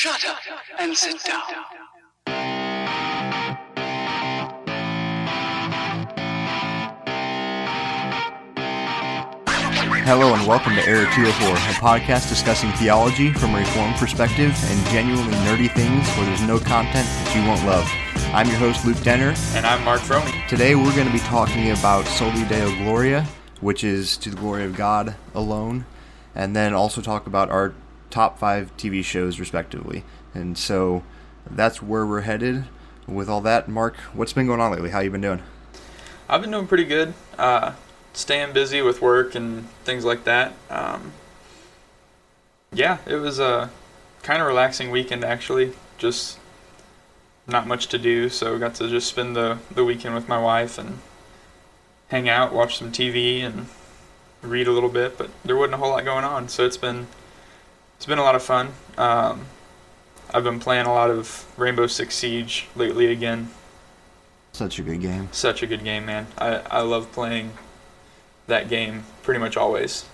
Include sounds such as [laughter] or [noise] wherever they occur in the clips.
Shut up and sit down. Hello and welcome to Error 204, a podcast discussing theology from a reformed perspective and genuinely nerdy things where there's no content that you won't love. I'm your host, Luke Denner. And I'm Mark Fromy. Today we're going to be talking about Soli Deo Gloria, which is to the glory of God alone, and then also talk about our top five TV shows, respectively. And so that's where we're headed. With all that, Mark, what's been going on lately? How you been doing? I've been doing pretty good. Uh, staying busy with work and things like that. Um, yeah, it was a kind of relaxing weekend actually. Just not much to do, so got to just spend the, the weekend with my wife and hang out, watch some TV, and read a little bit. But there wasn't a whole lot going on, so it's been it's been a lot of fun. Um, I've been playing a lot of Rainbow Six Siege lately again. Such a good game. Such a good game, man. I, I love playing that game pretty much always.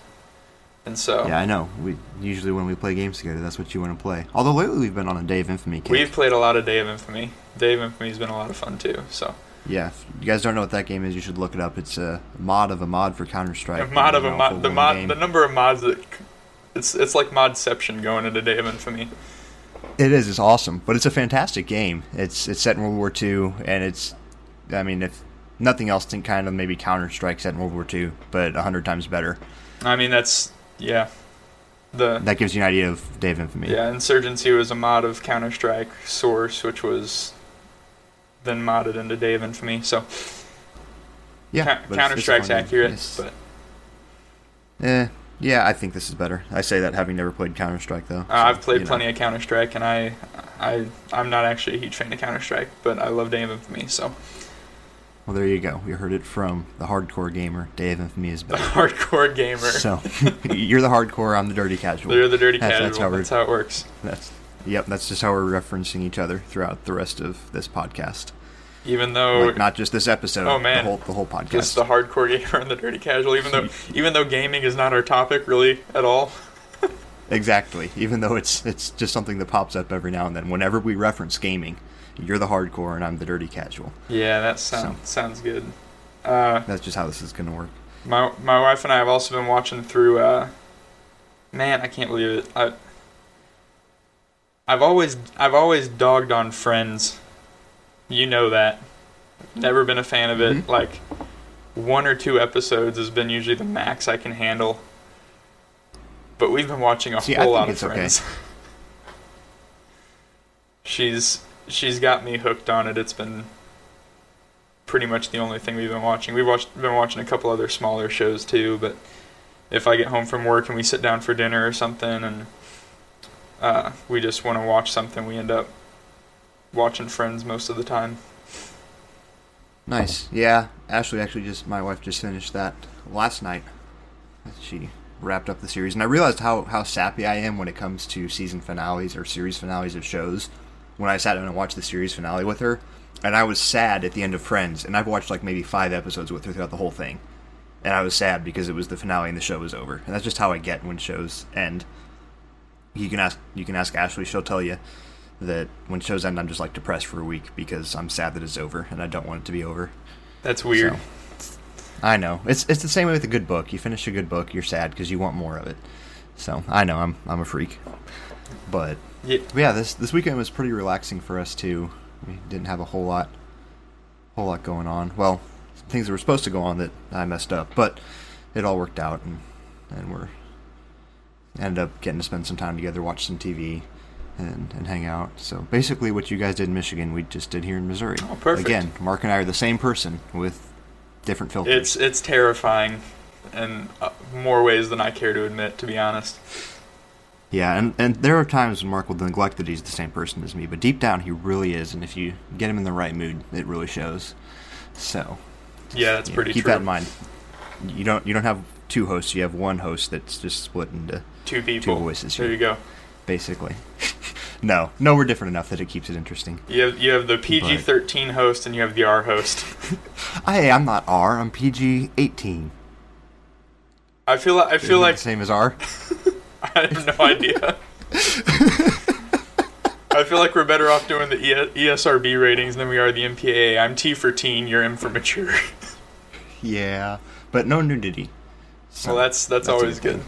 And so Yeah, I know. We usually when we play games together, that's what you want to play. Although lately we've been on a Day of Infamy kick. we've played a lot of Day of Infamy. Day of Infamy's been a lot of fun too. So Yeah, if you guys don't know what that game is, you should look it up. It's a mod of a mod for Counter Strike. a mod of a mod, the mod, the number of mods that it's it's like modception going into Day of Infamy. It is. It's awesome, but it's a fantastic game. It's it's set in World War II, and it's, I mean, if nothing else, think kind of maybe Counter Strike set in World War II, but a hundred times better. I mean that's yeah. The That gives you an idea of Day of Infamy. yeah Insurgency was a mod of Counter Strike Source, which was then modded into Day of Infamy. So yeah. Ca- Counter Strike's accurate, It's- but eh, yeah, I think this is better. I say that having never played Counter Strike though. Uh, I've played you know. plenty of Counter Strike, and I, I, I'm not actually a huge fan of Counter Strike, but I love Day of Infamy. So Well, there you go. We heard it from the hardcore gamer. Day of Infamy is the better. hardcore gamer. So [laughs] you're the hardcore. I'm the dirty casual. They're the dirty That's- casual. That's how. That's how it works. That's yep. That's just how we're referencing each other throughout the rest of this podcast. Even though like not just this episode. Oh, man. the whole the whole podcast. just the hardcore gamer and the dirty casual. Even though, [laughs] even though gaming is not our topic really at all. exactly. Even though it's it's just something that pops up every now and then. Whenever we reference gaming, you're the hardcore and I'm the dirty casual. Yeah, that sounds sounds good. Uh, That's just how this is gonna work. my my wife and I have also been watching through. Uh, man, I can't believe it. I, I've always I've always dogged on Friends. You know that. Never been a fan of it. Mhm. Like one or two episodes has been usually the max I can handle. But we've been watching a See, I whole think lot of it's okay. Friends. [laughs] she's she's got me hooked on it. It's been pretty much the only thing we've been watching. We've watched been watching a couple other smaller shows too, but if I get home from work and we sit down for dinner or something and uh, we just want to watch something, we end up watching Friends most of the time. Nice. Yeah, Ashley actually just my wife just finished that last night. She wrapped up the series, and I realized how how sappy I am when it comes to season finales or series finales of shows. When I sat down and watched the series finale with her, and I was sad at the end of Friends, and I've watched like maybe five episodes with her throughout the whole thing, and I was sad because it was the finale and the show was over, and that's just how I get when shows end. You can ask you can ask Ashley; she'll tell you that when shows end, I'm just like depressed for a week because I'm sad that it's over and I don't want it to be over. That's weird. So, I know it's it's the same way with a good book. You finish a good book, you're sad because you want more of it. So I know I'm I'm a freak, but Yeah, yeah, this this weekend was pretty relaxing for us too. We didn't have a whole lot, whole lot going on. Well, things that were supposed to go on that I messed up, but it all worked out, and and we're ended up getting to spend some time together, watch some TV, and and hang out. So basically, what you guys did in Michigan, we just did here in Missouri. Oh, perfect. Again, Mark and I are the same person with different filters. it's it's terrifying in uh, more ways than I care to admit, to be honest. Yeah, and, and there are times when Mark will neglect that he's the same person as me, but deep down he really is, and if you get him in the right mood, it really shows. So Yeah, that's pretty keep true. that in mind. You don't you don't have two hosts; you have one host that's just split into Two people. two voices There here. you go. Basically. [laughs] no, no, we're different enough that it keeps it interesting. You have you have the PG thirteen host and you have the R host. [laughs] Hey, I'm not R. I'm PG eighteen. I feel like I feel Isn't like the same as R. [laughs] I have no idea. I feel like we're better off doing the ESRB ratings than we are the MPAA. I'm T for teen, you're M for mature. yeah, but no nudity. So well, that's that's, a always good. thing.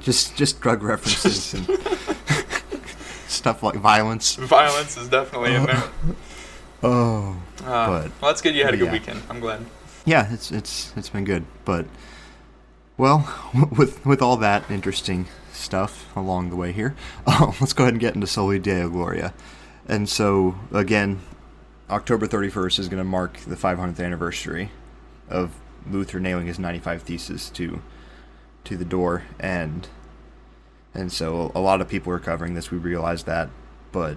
Just just drug references and [laughs] stuff like violence. Violence is definitely in there. [laughs] Oh, Uh, But- well, that's good. You had a good yeah. weekend. I'm glad. yeah, it's it's it's been good, but well, [laughs] with with all that interesting stuff along the way here, um, let's go ahead and get into Soli Deo Gloria. And so again, October 31st is going to mark the 500th anniversary of Luther nailing his 95 thesis to to the door, and and so a lot of people are covering this. We realize that, but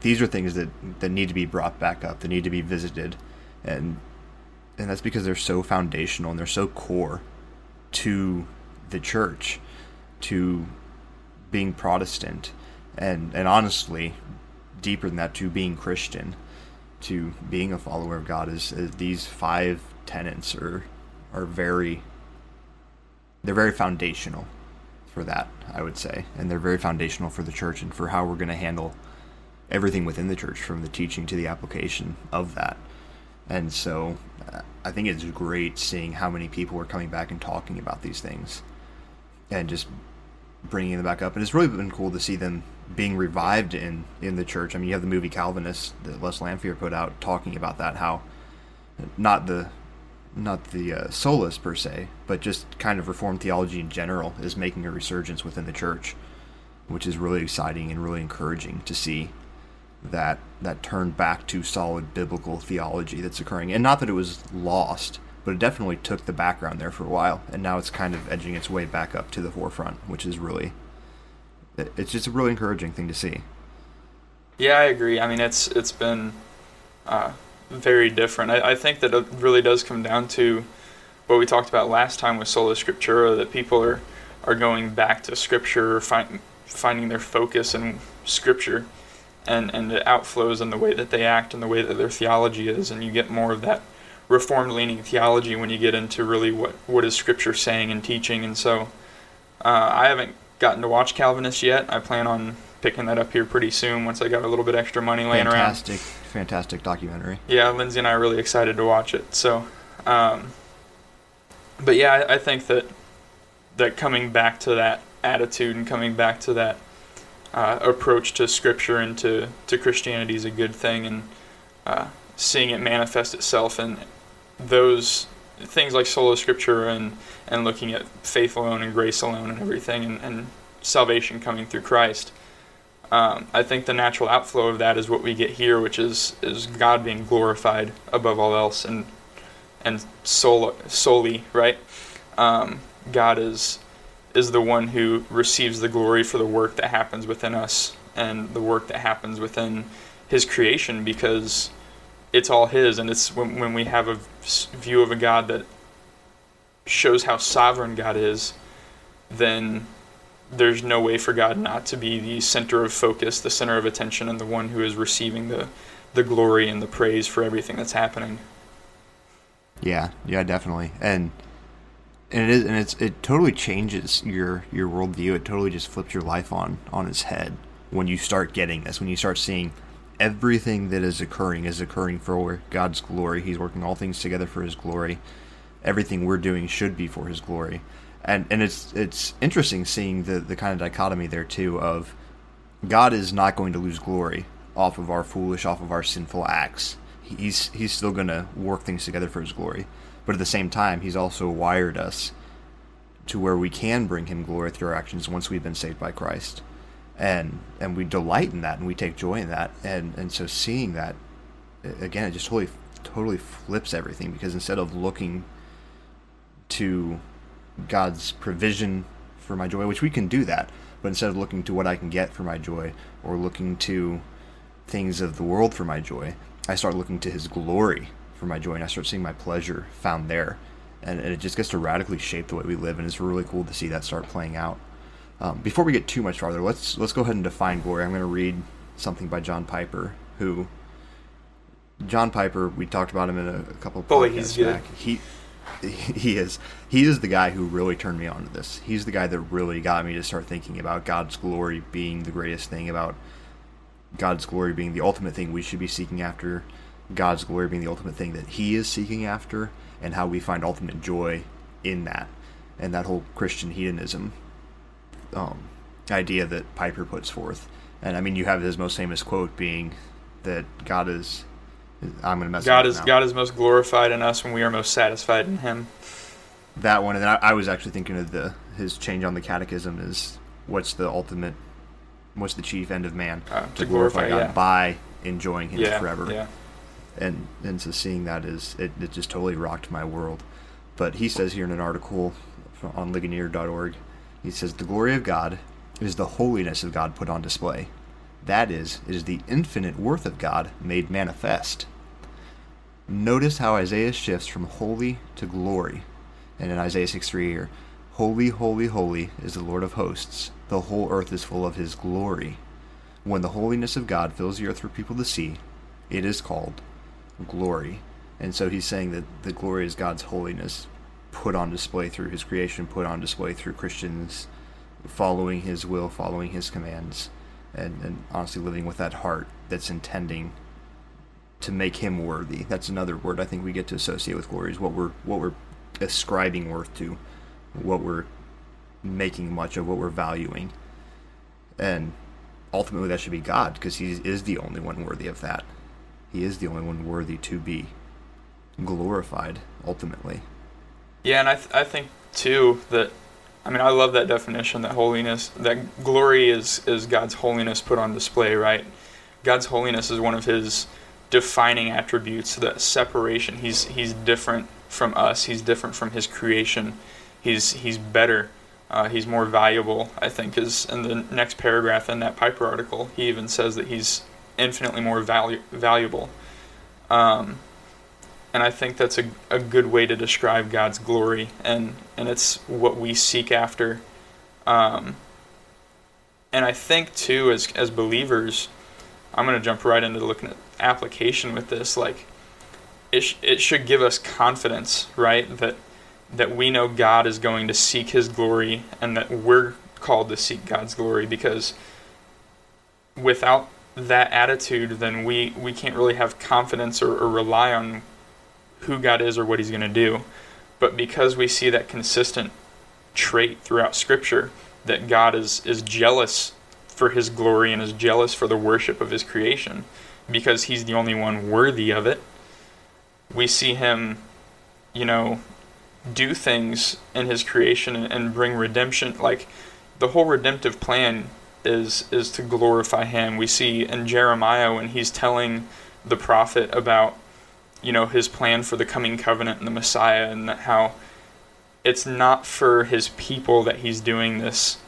these are things that that need to be brought back up. That need to be visited, and and that's because they're so foundational and they're so core to the church, to being Protestant, and and honestly, deeper than that, to being Christian, to being a follower of God. Is, is these five tenets are are very they're very foundational for that, I would say, and they're very foundational for the church and for how we're going to handle everything within the church, from the teaching to the application of that. And so, uh, I think it's great seeing how many people are coming back and talking about these things, and just bringing them back up. And it's really been cool to see them being revived in in the church. I mean, you have the movie Calvinist that Les Lanphere put out talking about that, how not the not the uh, solus per se, but just kind of Reformed theology in general is making a resurgence within the church, which is really exciting and really encouraging to see that that turn back to solid biblical theology that's occurring. And not that it was lost, but it definitely took the background there for a while, and now it's kind of edging its way back up to the forefront, which is really it's just a really encouraging thing to see. Yeah, I agree. I mean, it's it's been uh, very different. I, I think that it really does come down to what we talked about last time with sola scriptura. That people are are going back to scripture, find, finding their focus in scripture, and and it outflows in the way that they act and the way that their theology is, and you get more of that reformed leaning theology when you get into really what what is scripture saying and teaching. And so, uh, I haven't gotten to watch Calvinists yet. I plan on picking that up here pretty soon once I got a little bit extra money laying around. Fantastic, fantastic documentary. Yeah, Lindsay and I are really excited to watch it. So, um, but yeah, I, I think that that coming back to that attitude and coming back to that uh, approach to Scripture and to to Christianity is a good thing, and uh, seeing it manifest itself in those things like sola scriptura and and looking at faith alone and grace alone and everything, and, and salvation coming through Christ. Um, I think the natural outflow of that is what we get here, which is is God being glorified above all else, and and solely right. Um, God is is the one who receives the glory for the work that happens within us and the work that happens within His creation, because it's all His, and it's when when we have a view of a God that shows how sovereign God is, then there's no way for God not to be the center of focus, the center of attention, and the one who is receiving the, the glory and the praise for everything that's happening. Yeah, yeah, definitely, and and it is, and it's it totally changes your your worldview. It totally just flips your life on on its head when you start getting this. When you start seeing everything that is occurring is occurring for God's glory. He's working all things together for His glory. Everything we're doing should be for His glory, and and it's it's interesting seeing the the kind of dichotomy there too of God is not going to lose glory off of our foolish, off of our sinful acts. He's he's still going to work things together for his glory. But at the same time, he's also wired us to where we can bring him glory through our actions once we've been saved by Christ. And and we delight in that and we take joy in that. And and so seeing that again it just totally totally flips everything because instead of looking to God's provision for my joy, which we can do that, but instead of looking to what I can get for my joy or looking to things of the world for my joy, I start looking to His glory for my joy and I start seeing my pleasure found there. And, and it just gets to radically shape the way we live, and it's really cool to see that start playing out. Um, before we get too much farther, let's let's go ahead and define glory. I'm going to read something by John Piper, who John Piper. We talked about him in a, a couple of Boy, podcasts he's good. back. He [laughs] he is he is the guy who really turned me on to this. He's the guy that really got me to start thinking about God's glory being the greatest thing, about God's glory being the ultimate thing we should be seeking after, God's glory being the ultimate thing that He is seeking after, and how we find ultimate joy in that, and that whole Christian hedonism um, idea that Piper puts forth. And I mean, you have his most famous quote being that God is. I'm going to mess. God up is now. God is most glorified in us when we are most satisfied in Him. that one, and I, I was actually thinking of the his change on the catechism is what's the ultimate, what's the chief end of man Uh, to glorify, God yeah. by enjoying Him Yeah, forever. yeah. and and so seeing that is it, it just totally rocked my world. But he says here in an article on Ligonier.org, he says the glory of God is the holiness of God put on display. That is, it is the infinite worth of God made manifest. Notice how Isaiah shifts from holy to glory. And in Isaiah 6 3 here, Holy, holy, holy is the Lord of hosts. The whole earth is full of his glory. When the holiness of God fills the earth for people to see, it is called glory. And so he's saying that the glory is God's holiness put on display through his creation, put on display through Christians following his will, following his commands, and, and honestly living with that heart that's intending to make him worthy. That's another word I think we get to associate with glory is what we're what we're ascribing worth to, what we're making much of, what we're valuing. And ultimately that should be God because he is the only one worthy of that. He is the only one worthy to be glorified ultimately. Yeah, and I, th- I think too that I mean I love that definition that holiness that glory is is God's holiness put on display, right? God's holiness is one of his defining attributes, that separation. He's he's different from us. He's different from his creation. He's he's better. Uh, he's more valuable. I think is in the next paragraph in that Piper article. He even says that he's infinitely more valu- valuable. Um, and I think that's a, a good way to describe God's glory, and, and it's what we seek after. Um, and I think too, as as believers, I'm going to jump right into looking at application with this. Like, it sh- it should give us confidence, right? That that we know God is going to seek His glory, and that we're called to seek God's glory. Because without that attitude, then we we can't really have confidence or, or rely on who God is or what He's going to do. But because we see that consistent trait throughout Scripture, that God is, is jealous for His glory and is jealous for the worship of His creation, because He's the only one worthy of it, we see Him, you know, do things in His creation and, bring redemption. Like the whole redemptive plan is is to glorify Him. We see in Jeremiah when He's telling the prophet about you know his plan for the coming covenant and the Messiah, and how it's not for his people that he's doing this.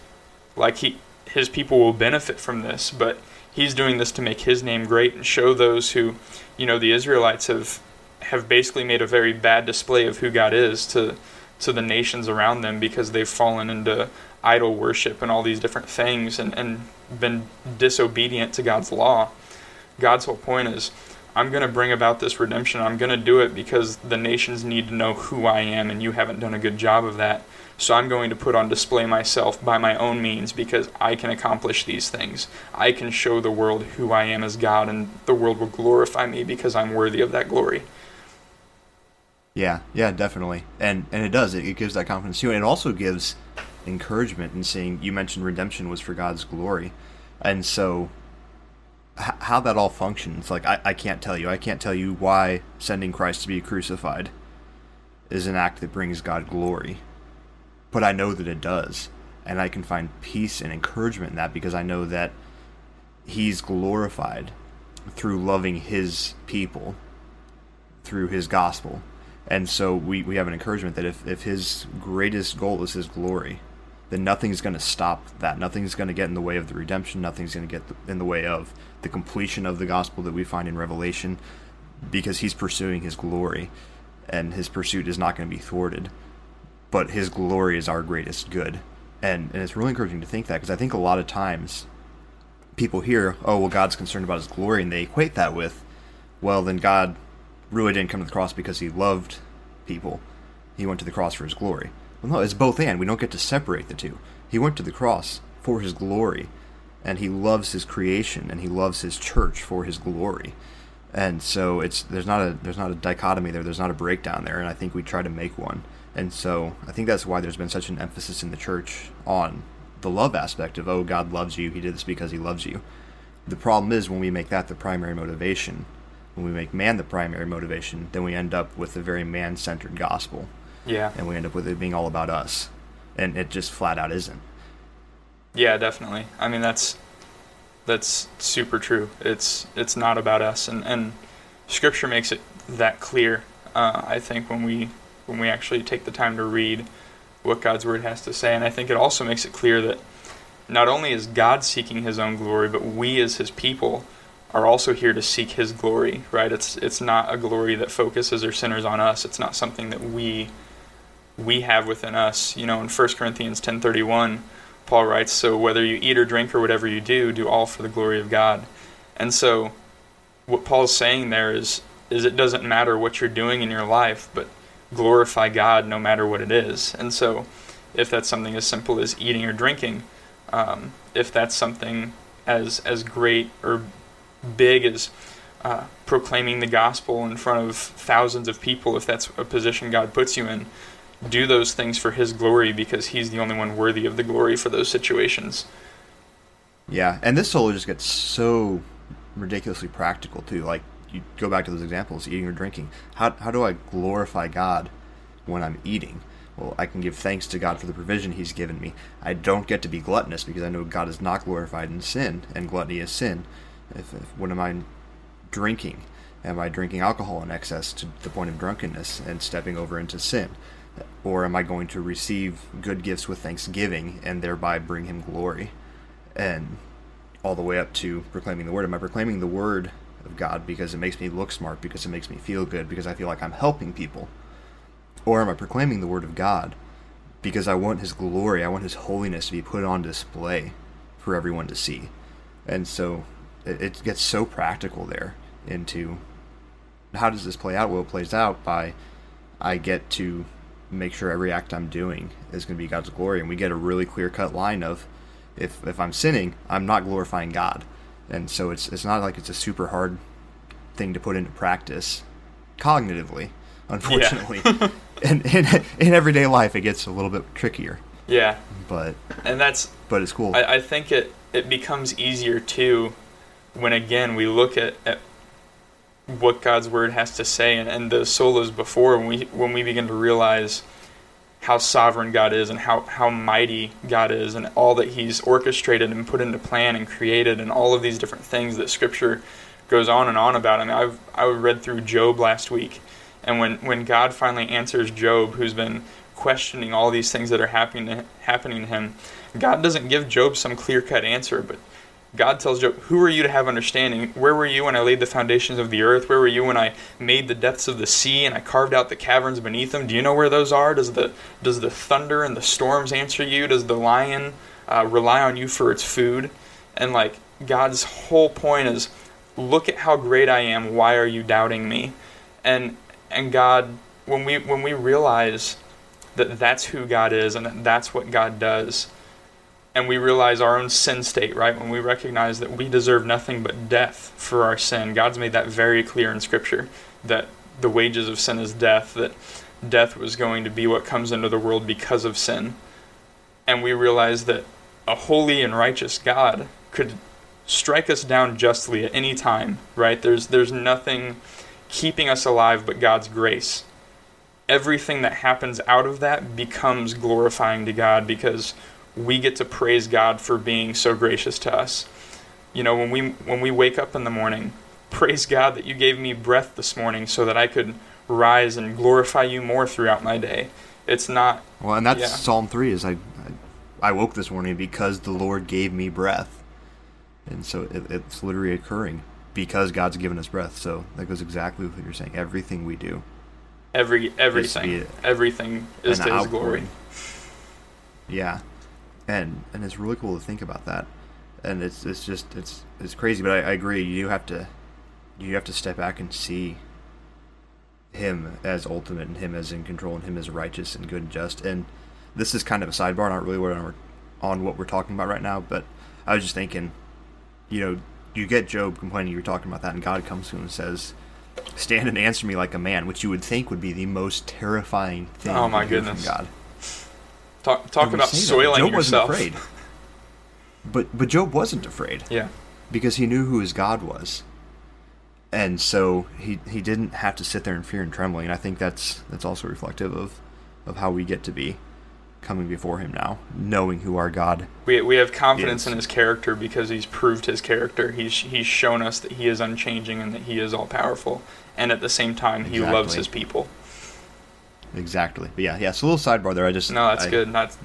Like he, his people will benefit from this, but he's doing this to make his name great and show those who, you know, the Israelites have have basically made a very bad display of who God is to to the nations around them because they've fallen into idol worship and all these different things and, and been disobedient to God's law. God's whole point is I'm going to bring about this redemption. I'm going to do it because the nations need to know who I am, and you haven't done a good job of that. So I'm going to put on display myself by my own means because I can accomplish these things. I can show the world who I am as God, and the world will glorify me because I'm worthy of that glory. Yeah, yeah, definitely, and and it does. It, it gives that confidence too, and it also gives encouragement in seeing. You mentioned redemption was for God's glory, and so h- how that all functions, like I, I can't tell you. I can't tell you why sending Christ to be crucified is an act that brings God glory, but I know that it does, and I can find peace and encouragement in that because I know that He's glorified through loving His people, through His gospel and so we, we have an encouragement that if, if his greatest goal is his glory, then nothing's going to stop that. Nothing's going to get in the way of the redemption. Nothing's going to get in the way of the completion of the gospel that we find in Revelation because he's pursuing his glory and his pursuit is not going to be thwarted. But his glory is our greatest good. And, and it's really encouraging to think that because I think a lot of times people hear, oh, well, God's concerned about his glory, and they equate that with, well, then God really didn't come to the cross because he loved people. he went to the cross for his glory. Well, no, it's both and. We don't get to separate the two. He went to the cross for his glory, and he loves his creation and he loves his church for his glory. And so it's there's not a there's not a dichotomy there. There's not a breakdown there, and I think we try to make one. And so I think that's why there's been such an emphasis in the church on the love aspect of oh God loves you. He did this because he loves you. The problem is when we make that the primary motivation, when we make man the primary motivation, then we end up with a very man-centered gospel. Yeah. And we end up with it being all about us. And it just flat out isn't. Yeah, definitely. I mean, that's that's super true. It's it's not about us, and and Scripture makes it that clear. Uh, I think when we when we actually take the time to read what God's word has to say, and I think it also makes it clear that not only is God seeking His own glory, but we as His people are also here to seek His glory. Right? It's it's not a glory that focuses or centers on us. It's not something that we we have within us. You know, in 1 Corinthians ten thirty one Paul writes, So whether you eat or drink or whatever you do, do all for the glory of God. And so what Paul's saying there is is it doesn't matter what you're doing in your life, but glorify God no matter what it is. And so if that's something as simple as eating or drinking, um, if that's something as as great or big as uh, proclaiming the gospel in front of thousands of people, if that's a position God puts you in, do those things for his glory because he's the only one worthy of the glory for those situations. Yeah, and this solo just gets so ridiculously practical too. Like you go back to those examples, eating or drinking. How how do I glorify God when I'm eating? Well, I can give thanks to God for the provision He's given me. I don't get to be gluttonous because I know God is not glorified in sin, and gluttony is sin. If, if what am I drinking? Am I drinking alcohol in excess to the point of drunkenness and stepping over into sin? Or am I going to receive good gifts with thanksgiving and thereby bring him glory? And all the way up to proclaiming the word. Am I proclaiming the word of God because it makes me look smart, because it makes me feel good, because I feel like I'm helping people? Or am I proclaiming the word of God because I want his glory, I want his holiness to be put on display for everyone to see? And so it, gets so practical there into how does this play out? Well, it plays out by I get to make sure every act I'm doing is going to be God's glory. And we get a really clear cut line of if, if I'm sinning, I'm not glorifying God. And so it's, it's not like it's a super hard thing to put into practice cognitively, unfortunately. Yeah. [laughs] [laughs] in, in, in everyday life, it gets a little bit trickier. Yeah. But, and that's, but it's cool. I, I think it, it becomes easier too when, again, we look at, at what God's word has to say, and, and the solos before when we when we begin to realize how sovereign God is and how, how mighty God is and all that He's orchestrated and put into plan and created and all of these different things that Scripture goes on and on about. I mean, I've I read through Job last week, and when when God finally answers Job, who's been questioning all these things that are happening to, happening to him, God doesn't give Job some clear cut answer, but God tells Job, Who are you to have understanding? Where were you when I laid the foundations of the earth? Where were you when I made the depths of the sea and I carved out the caverns beneath them? Do you know where those are? Does the, does the thunder and the storms answer you? Does the lion uh, rely on you for its food? And like, God's whole point is look at how great I am. Why are you doubting me? And, and God, when we, when we realize that that's who God is and that that's what God does, and we realize our own sin state, right? When we recognize that we deserve nothing but death for our sin. God's made that very clear in Scripture that the wages of sin is death, that death was going to be what comes into the world because of sin. And we realize that a holy and righteous God could strike us down justly at any time, right? There's there's nothing keeping us alive but God's grace. Everything that happens out of that becomes glorifying to God because we get to praise God for being so gracious to us. You know, when we when we wake up in the morning, praise God that you gave me breath this morning so that I could rise and glorify you more throughout my day. It's not Well, and that's yeah. Psalm 3 is I, I, I woke this morning because the Lord gave me breath. And so it, it's literally occurring because God's given us breath. So that goes exactly with what you're saying. Everything we do. Every everything. Everything is to his glory. Yeah and and it's really cool to think about that and it's it's just it's it's crazy but I, I agree you have to you have to step back and see him as ultimate and him as in control and him as righteous and good and just. And this is kind of a sidebar, not really what we're, on what we're talking about right now, but I was just thinking, you know, you get Job complaining, you're talking about that, and God comes to him and says, Stand and answer me like a man, which you would think would be the most terrifying thing. Oh my goodness. From God. Talk talk about soiling Job yourself. wasn't afraid. But but Job wasn't afraid Yeah. because he knew who his God was. And so he he didn't have to sit there in fear and trembling. And I think that's that's also reflective of of how we get to be coming before him now, knowing who our God We, we have confidence Yes. in his character because he's proved his character. He's he's shown us that he is unchanging and that he is all powerful. And at the same time, he loves his people. Exactly. But yeah, yeah, it's a little sidebar there. I just No, that's I- good. That's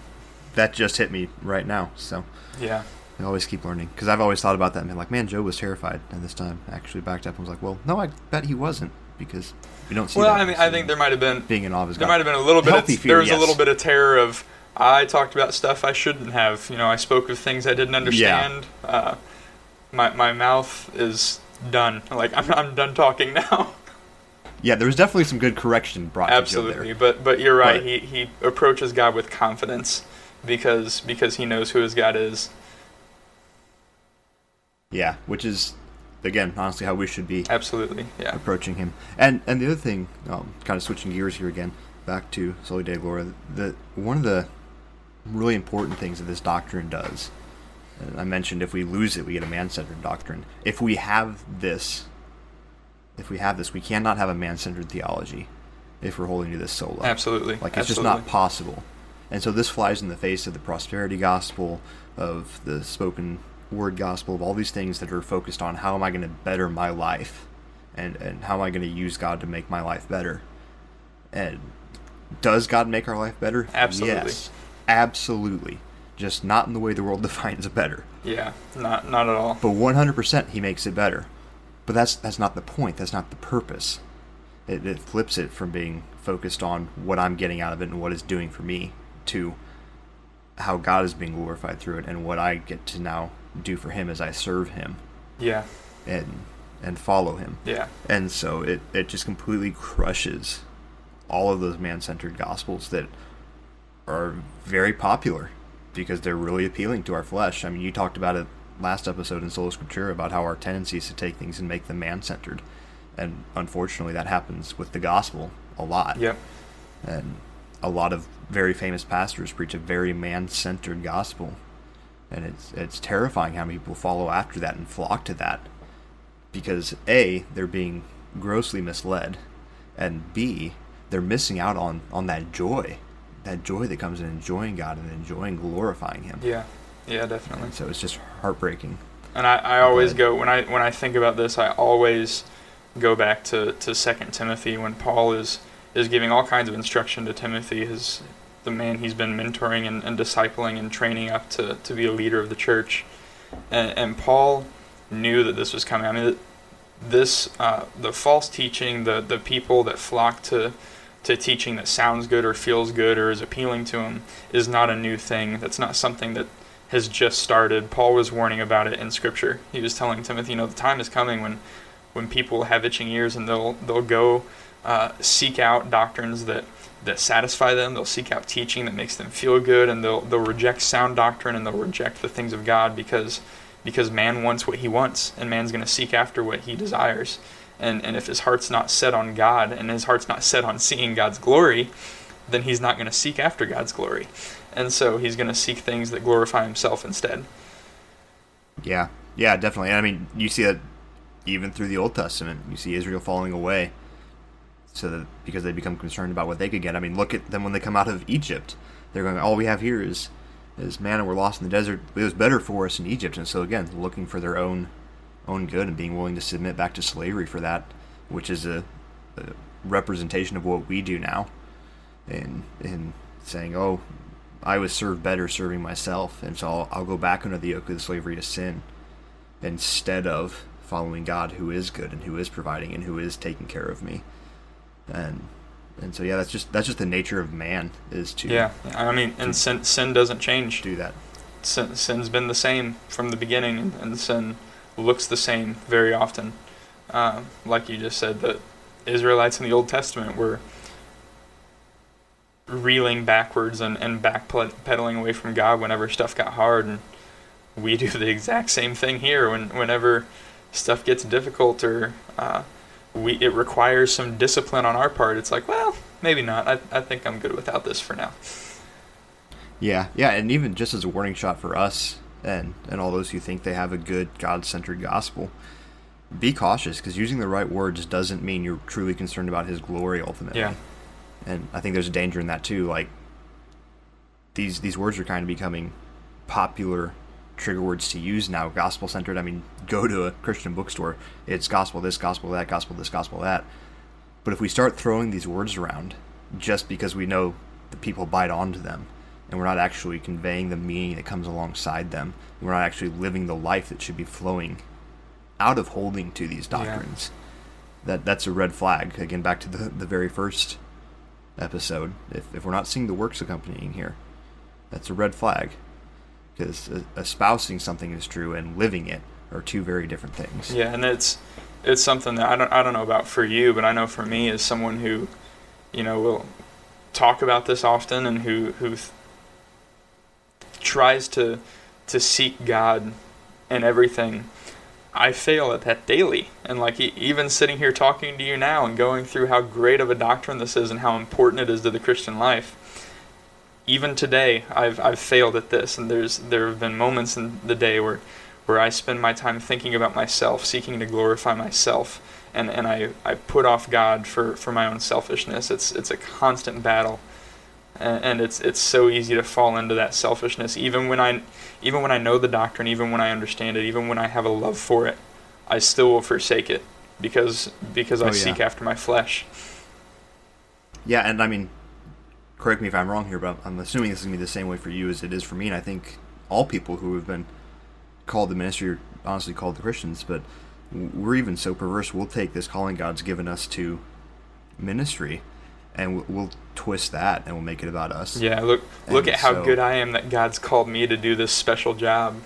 That just hit me right now. So yeah. I always keep learning because I've always thought about that and been like, man, Job was terrified, and this time I actually backed up and was like, well, no, I bet he wasn't because we don't see. Well, that. I mean, We I think there might have been being in awe there might have been a little bit of fear, there was yes. a little bit of terror of I talked about stuff I shouldn't have. You know, I spoke of things I didn't understand. Uh, my my mouth is done. Like I'm I'm done talking now. [laughs] Yeah, there was definitely some good correction brought Absolutely, but but you're right. But- he he approaches God with confidence because because he knows who his God is. Yeah, which is again honestly how we should be Absolutely, yeah. approaching him. And and the other thing, um, kind of switching gears here again, back to Soli Deo Gloria, the one of the really important things that this doctrine does. I mentioned if we lose it, we get a man-centered doctrine. If we have this, if we have this, we cannot have a man-centered theology. If we're holding to this solo, Absolutely, like it's just not possible. And so this flies in the face of the prosperity gospel, of the spoken word gospel, of all these things that are focused on how am I going to better my life, and and how am I going to use God to make my life better. And does God make our life better? Absolutely. Yes, absolutely. Just not in the way the world [laughs] defines a better. Yeah, not not at all. But 100% he makes it better. But that's that's not the point. That's not the purpose. It, it flips it from being focused on what I'm getting out of it and what it's doing for me to how God is being glorified through it and what I get to now do for him as I serve him Yeah, and and follow him. yeah, And so it, it just completely crushes all of those man centered gospels that are very popular because they're really appealing to our flesh. I mean, you talked about it last episode in Sola Scriptura about how our tendency is to take things and make them man centered. And unfortunately, that happens with the gospel a lot. yep, And a lot of very famous pastors preach a very man centered gospel. And it's it's terrifying how many people follow after that and flock to that. Because A, they're being grossly misled, and B, they're missing out on, on that joy. That joy that comes in enjoying God and enjoying glorifying him. yeah, yeah, definitely. And so it's just heartbreaking. And I, I always ahead. go when I when I think about this, I always go back to to Second Timothy when Paul is is giving all kinds of instruction to Timothy, his the man he's been mentoring and, and discipling and training up to to be a leader of the church, and, and Paul knew that this was coming. I mean, this uh, the false teaching, the the people that flock to to teaching that sounds good or feels good or is appealing to him is not a new thing. That's not something that has just started. Paul was warning about it in Scripture. He was telling Timothy, you know, the time is coming when, when people have itching ears and they'll they'll go uh, seek out doctrines that that satisfy them. They'll seek out teaching that makes them feel good, and they'll they'll reject sound doctrine and they'll reject the things of God because because man wants what he wants, and man's going to seek after what he desires. And and if his heart's not set on God and his heart's not set on seeing God's glory, then he's not going to seek after God's glory. And so he's going to seek things that glorify himself instead. Yeah, yeah, definitely. I mean, you see that even through the Old Testament. You see Israel falling away, so that because they become concerned about what they could get. I mean, look at them when they come out of Egypt. They're going, all we have here is is manna. We're lost in the desert. It was better for us in Egypt, and so again, looking for their own own good and being willing to submit back to slavery for that, which is a, a representation of what we do now, and and saying, oh, I was served better serving myself, and so I'll, I'll go back under the yoke of the slavery to sin instead of following God who is good and who is providing and who is taking care of me. And and so yeah, that's just that's just the nature of man is to Yeah, I mean, and sin, sin doesn't change. do that. Sin, sin's been the same from the beginning, and, sin looks the same very often. Um, like you just said, that Israelites in the Old Testament were reeling backwards and, and backpedaling away from God whenever stuff got hard. And we do the exact same thing here when, whenever stuff gets difficult or uh, we it requires some discipline on our part. It's like, well, maybe not. I, I think I'm good without this for now. Yeah, yeah, and even just as a warning shot for us and and all those who think they have a good God-centered gospel, be cautious because using the right words doesn't mean you're truly concerned about His glory ultimately. Yeah, and I think there's a danger in that too. Like these these words are kind of becoming popular trigger words to use now, gospel centered. I mean, go to a Christian bookstore, it's gospel this, gospel that, gospel this, gospel that. But if we start throwing these words around just because we know the people bite onto them, and we're not actually conveying the meaning that comes alongside them, we're not actually living the life that should be flowing out of holding to these doctrines. Yeah. That that's a red flag. Again, back to the the very first episode. If if we're not seeing the works accompanying here, that's a red flag because espousing something is true and living it are two very different things. Yeah, and it's it's something that I don't I don't know about for you, but I know for me as someone who, you know, will talk about this often and who who th- tries to to seek God and everything. I fail at that daily, and like even sitting here talking to you now and going through how great of a doctrine this is and how important it is to the Christian life even today I've I've failed at this and there's there have been moments in the day where where I spend my time thinking about myself, seeking to glorify myself and, and I, I put off God for, for my own selfishness. It's it's a constant battle. And, and it's it's so easy to fall into that selfishness even when I even when I know the doctrine, even when I understand it, even when I have a love for it, I still will forsake it because because I oh, yeah. seek after my flesh. Yeah, and I mean correct me if I'm wrong here, but I'm assuming this is going to be the same way for you as it is for me. And I think all people who have been called the ministry are honestly called the Christians, but we're even so perverse. We'll take this calling God's given us to ministry and we'll twist that and we'll make it about us. Yeah, look look and at how so, good I am that God's called me to do this special job.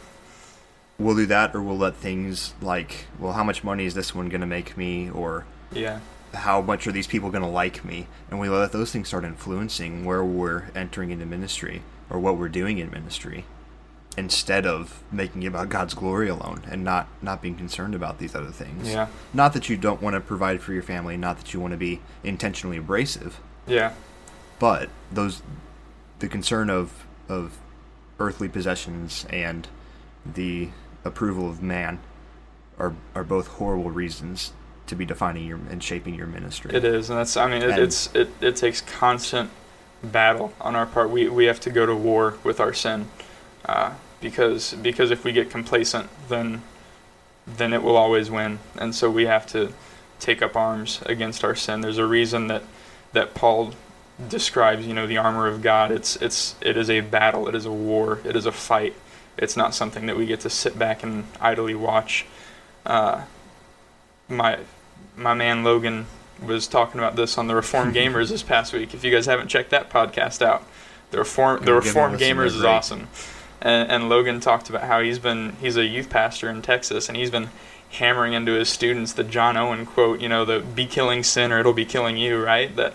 We'll do that or we'll let things like, well, how much money is this one going to make me or Yeah how much are these people going to like me? And we let those things start influencing where we're entering into ministry or what we're doing in ministry instead of making it about God's glory alone and not not being concerned about these other things. Yeah. Not that you don't want to provide for your family, not that you want to be intentionally abrasive. Yeah. But those the concern of of earthly possessions and the approval of man are are both horrible reasons to be defining your and shaping your ministry. It is, and that's I mean it, it's it, it takes constant battle on our part. We we have to go to war with our sin, uh, because because if we get complacent, then then it will always win, and so we have to take up arms against our sin. There's a reason that that Paul describes, you know, the armor of God. It's it's it is a battle. It is a war. It is a fight. It's not something that we get to sit back and idly watch. Uh, my my man Logan was talking about this on the Reform [laughs] Gamers this past week. If you guys haven't checked that podcast out, the Reform the Reform Gamers is awesome. And, and Logan talked about how he's been he's a youth pastor in Texas and he's been hammering into his students the John Owen quote, you know, the be killing sin or it'll be killing you, right? That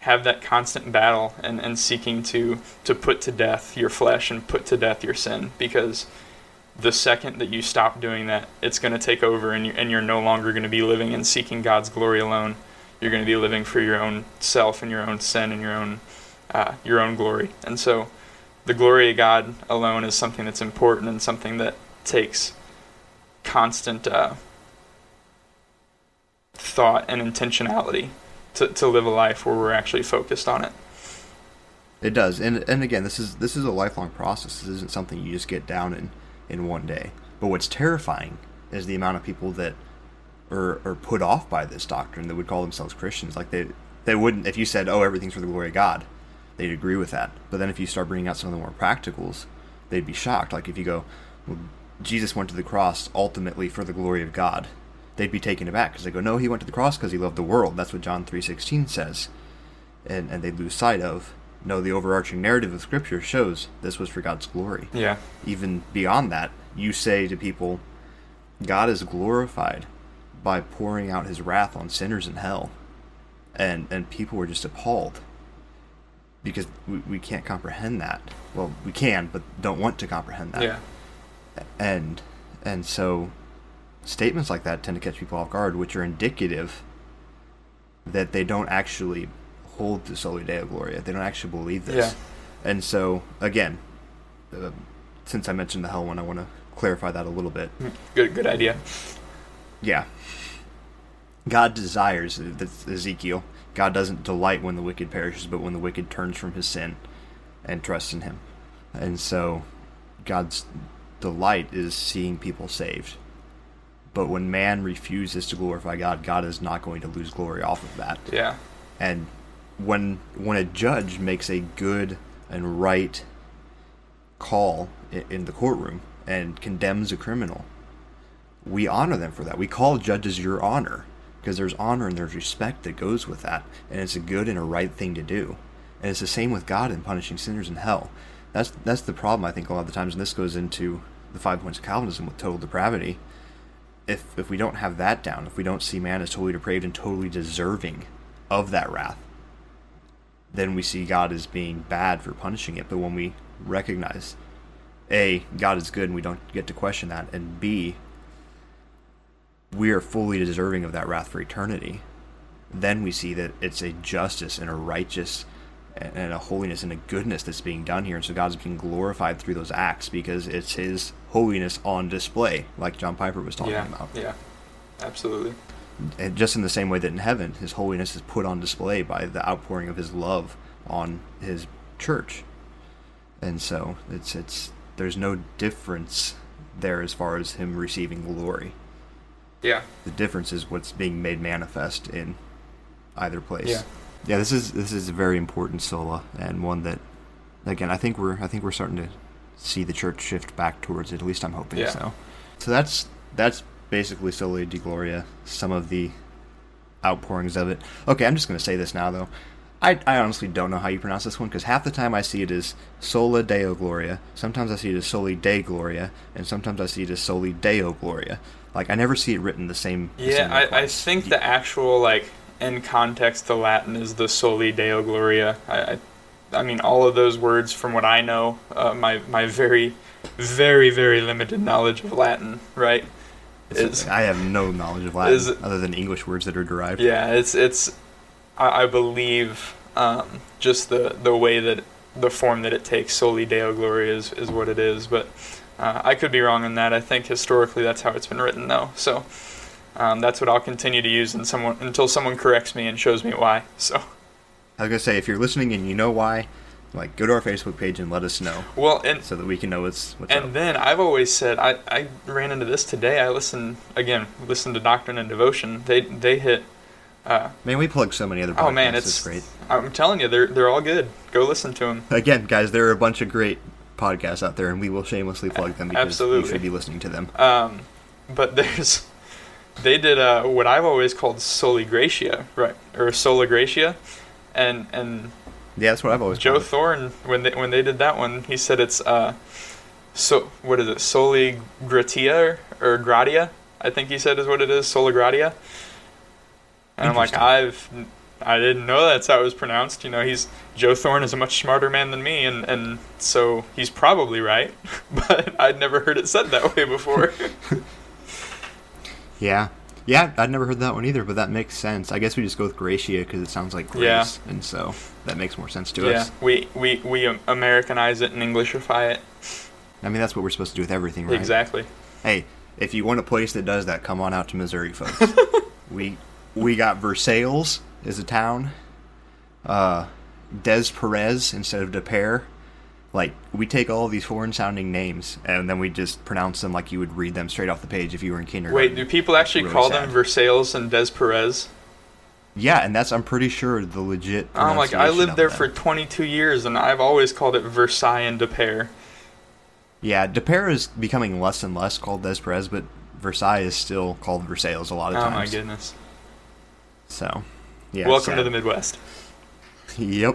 have that constant battle and, and seeking to to put to death your flesh and put to death your sin because the second that you stop doing that, it's going to take over and, you, and you're no longer going to be living and seeking God's glory alone. You're going to be living for your own self and your own sin and your own, uh, your own glory. And so the glory of God alone is something that's important and something that takes constant uh, thought and intentionality to, to live a life where we're actually focused on it. It does, and and again, this is this is a lifelong process. This isn't something you just get down in in one day. But what's terrifying is the amount of people that are, are put off by this doctrine that would call themselves Christians. Like they they wouldn't if you said, "Oh, everything's for the glory of God," they'd agree with that. But then if you start bringing out some of the more practicals, they'd be shocked. Like if you go, well, "Jesus went to the cross ultimately for the glory of God," they'd be taken aback because they go, "No, he went to the cross because he loved the world." That's what John three sixteen says, and and they lose sight of no, the overarching narrative of Scripture shows this was for God's glory. Yeah. Even beyond that, you say to people, God is glorified by pouring out his wrath on sinners in hell. and and people were just appalled because we, we can't comprehend that. Well, we can, but don't want to comprehend that. Yeah. And and so statements like that tend to catch people off guard, which are indicative that they don't actually hold to Soli Deo Gloria. They don't actually believe this. Yeah. And so again, uh, since I mentioned the hell one, I want to clarify that a little bit. Good good idea. Yeah. God desires, that's Ezekiel, God doesn't delight when the wicked perishes, but when the wicked turns from his sin and trusts in him. And so God's delight is seeing people saved. But when man refuses to glorify God, God is not going to lose glory off of that. Yeah. And when when a judge makes a good and right call i- in the courtroom and condemns a criminal, we honor them for that. We call judges your honor because there's honor and there's respect that goes with that, and it's a good and a right thing to do. And it's the same with God in punishing sinners in hell. That's that's the problem I think a lot of the times, and this goes into the five points of Calvinism with total depravity. If if we don't have that down, if we don't see man as totally depraved and totally deserving of that wrath, then we see God as being bad for punishing it. But when we recognize A, God is good and we don't get to question that, and B, we are fully deserving of that wrath for eternity, then we see that it's a justice and a righteous and a holiness and a goodness that's being done here. And so God's being glorified through those acts because it's His holiness on display, like John Piper was talking Yeah. about. Yeah. Absolutely. And just in the same way that in heaven, His holiness is put on display by the outpouring of His love on His church. And so it's it's there's no difference there as far as Him receiving glory. Yeah. The difference is what's being made manifest in either place. Yeah. Yeah, this is this is a very important sola and one that again I think we're I think we're starting to see the church shift back towards it. At least I'm hoping Yeah. so. So that's that's basically Sola de Gloria, some of the outpourings of it. Okay, I'm just going to say this now though. I, I honestly don't know how you pronounce this one because half the time I see it as Sola Deo Gloria, sometimes I see it as Soli De Gloria, and sometimes I see it as Soli Deo Gloria. Like I never see it written the same. the Yeah, same I, I think the actual like in context the Latin is the Soli Deo Gloria. I, I, I mean all of those words from what I know, uh, my my very, very very limited knowledge of Latin, right? Is I have no knowledge of Latin is- other than English words that are derived. yeah, it's it's I, I believe um, just the the way that the form that it takes Soli Deo Gloria is is what it is, but. Uh, I could be wrong in that. I think historically that's how it's been written, though. So um, that's what I'll continue to use someone, until someone corrects me and shows me why. So, I was gonna say if you're listening and you know why, like go to our Facebook page and let us know well, and so that we can know what's what's and up. then I've always said I, I ran into this today. I listened again, listened to Doctrine and Devotion. They they hit. Uh, Man, we plug so many other podcasts. oh man, it's, it's great. I'm telling you, they're they're all good. Go listen to them. Again, guys, there are a bunch of great podcasts out there, and we will shamelessly plug them because Absolutely. you should be listening to them. Um, but there's they did uh, what I've always called Soli Gracia, right, or Sola Gracia, and and Yeah, that's what I've always. Joe. Thorn, when they when they did that one, he said it's uh, so what is it, soli gratia or, or gratia? I think he said is what it is, sola gratia. And I'm like, I've I didn't know that's how it was pronounced. You know, he's Joe Thorn is a much smarter man than me, and and so he's probably right. [laughs] But I'd never heard it said that way before. [laughs] Yeah, yeah, I'd never heard that one either, but that makes sense. I guess we just go with Gracia because it sounds like grace, Yeah. and so that makes more sense to yeah, us. Yeah, we we we Americanize it and Englishify it. I mean, that's what we're supposed to do with everything, right? Exactly. Hey, if you want a place that does that, come on out to Missouri, folks. [laughs] we we got Versailles as a town. Uh, Des Peres instead of De Pere. Like we take all these foreign-sounding names and then we just pronounce them like you would read them straight off the page if you were in kindergarten. Wait, do people actually really call sad. them Versailles and Des Peres? Yeah, and that's I'm pretty sure the legit. I'm like, I lived there for 22 years, and I've always called it Versailles and De Pere. Yeah, De Pere is becoming less and less called Des Peres, but Versailles is still called Versailles a lot of times. Oh my goodness! So, yeah. Welcome sad. to the Midwest. Yep,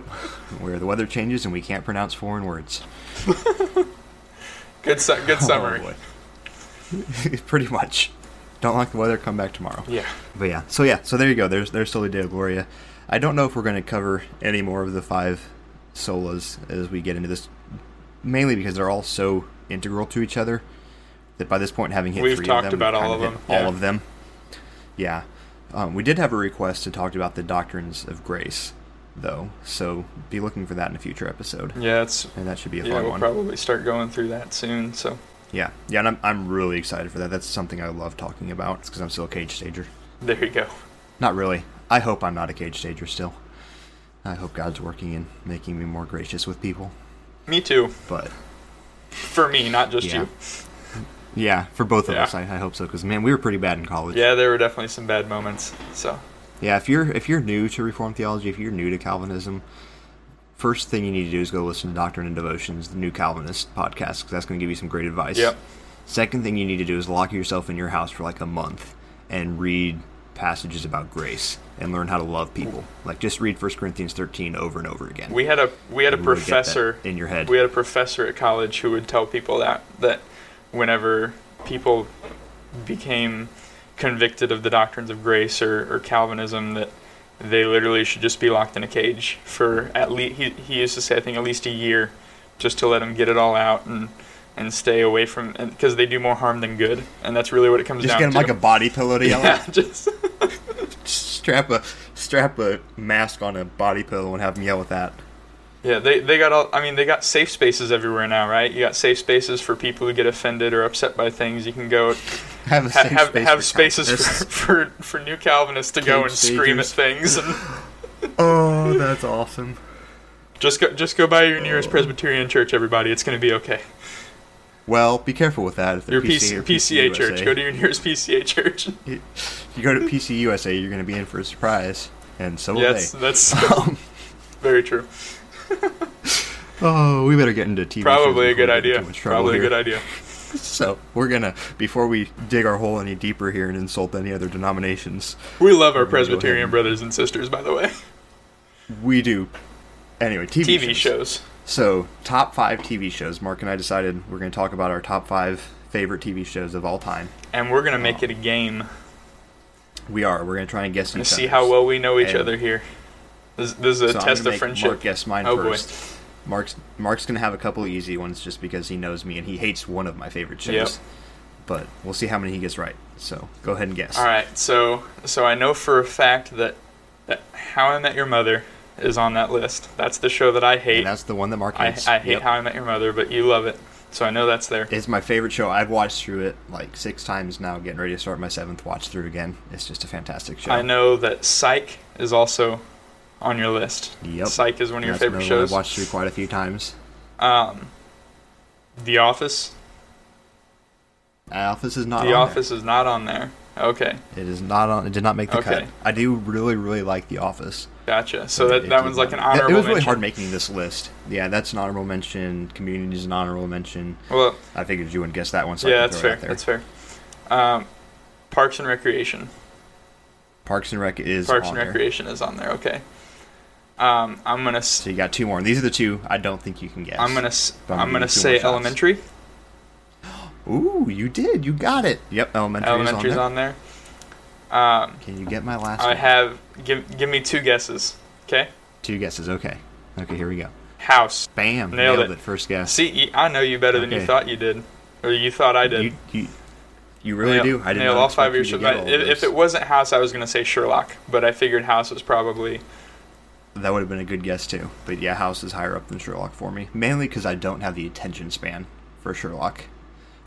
where the weather changes and we can't pronounce foreign words. [laughs] Good, su- good oh, summary. Oh. [laughs] Pretty much. Don't like the weather, come back tomorrow. yeah, But yeah, so yeah, so there you go. There's there's Soli Deo Gloria. I don't know if we're going to cover any more of the five solas as we get into this, mainly because they're all so integral to each other that by this point, having hit We've three talked of them, about all of them, all yeah. of them. Yeah, um, we did have a request to talk about the doctrines of grace, though, so be looking for that in a future episode, Yeah, it's and that should be a yeah. fun We'll one. probably start going through that soon. So Yeah, yeah, and I'm I'm really excited for that. That's something I love talking about. It's because I'm still a cage stager. there you go. Not really. I hope I'm not a cage stager still. I hope God's working and making me more gracious with people. Me too. But For me, not just Yeah. you. Yeah, for both of Yeah. us, I, I hope so. Because man, we were pretty bad in college. Yeah, there were definitely some bad moments. So Yeah, if you're if you're new to Reformed theology, if you're new to Calvinism, first thing you need to do is go listen to Doctrine and Devotions, the New Calvinist podcast, because that's going to give you some great advice. Yep. Second thing you need to do is lock yourself in your house for like a month and read passages about grace and learn how to love people. Like just read 1 Corinthians 13 over and over again. we had a we had a professor in your head. We had a professor at college who would tell people that that whenever people became convicted of the doctrines of grace or, or Calvinism, that they literally should just be locked in a cage for at least he, he used to say I think at least a year, just to let them get it all out and and stay away from because they do more harm than good, and that's really what it comes just down to. Just get them like a body pillow to yell yeah, at. just [laughs] strap a strap a mask on a body pillow and have them yell at that. Yeah, they, they got all. I mean, they got safe spaces everywhere now, right? You got safe spaces for people who get offended or upset by things. You can go [laughs] Have a ha- have space have for spaces for, [laughs] for for new Calvinists to go Cage and scream at things and [laughs] oh, that's awesome. just go just go by your nearest Presbyterian church, everybody. It's going to be okay. Well, be careful with that. If they're Your PC PC, or PCA church. Go to your nearest PCA church. You, you go to PC USA, you're going to be in for a surprise, and so will yes, they. that's Um, very true. [laughs] oh, we better get into TV. Probably a good we get into idea. too much trouble Probably a here. good idea. [laughs] So we're gonna before we dig our hole any deeper here and insult any other denominations, We love our We're gonna go ahead Presbyterian and- brothers and sisters, by the way. we do. Anyway, TV, TV shows. So top five TV shows. Mark and I decided we're going to talk about our top five favorite TV shows of all time. And we're going to make uh, it a game We are. We're going to try and guess and see how well we know each And- other here. This, this is a So test of friendship. Mark guess mine Oh, boy. first. Mark's Mark's gonna have a couple of easy ones just because he knows me and he hates one of my favorite shows. Yep. But we'll see how many he gets right. So go ahead and guess. All right, so so I know for a fact that that How I Met Your Mother is on that list. That's the show that I hate. And that's the one that Mark I, hates. I hate Yep. How I Met Your Mother, but you love it, so I know that's there. It's my favorite show. I've watched through it like six times now, getting ready to start my seventh watch through again. It's just a fantastic show. I know that Psych is also on your list. Yep. Psych is one of your That's favorite shows. I've watched through quite a few times. Um, The Office. The Office is not the on Office is not on there. Okay. It is not on. It did not make the Okay. cut. I do really, really like The Office. gotcha. So It- that, it that one's like an honorable It was really mention. hard making this list. Yeah, that's an honorable mention. Community is an honorable mention. Well, I figured you wouldn't guess that one. So yeah, that's fair. there. That's fair. Um, Parks and Recreation. Parks and Rec is Parks and there. Recreation is on there. Okay. Um, I'm gonna. s- So you got two more. These are the two I don't think you can guess. I'm gonna. s- I'm I'm gonna gonna give you two say. Elementary. Ooh, you did. You got it. Yep, Elementary Elementary's on on there. Um. Can you get my last I one? have. Give Give me two guesses. Okay. Two guesses. Okay. Okay, here we go. House. Bam. Nailed Nailed, it. it. First guess. See, I know you better than you thought you did, or you thought I did. You, you, you really Nail- do. I did nail not all five of your expect shows. you to get all If, if it wasn't House, I was gonna say Sherlock, but I figured House was probably. That would have been a good guess too. But yeah, House is higher up than Sherlock for me. Mainly because I don't have the attention span for Sherlock.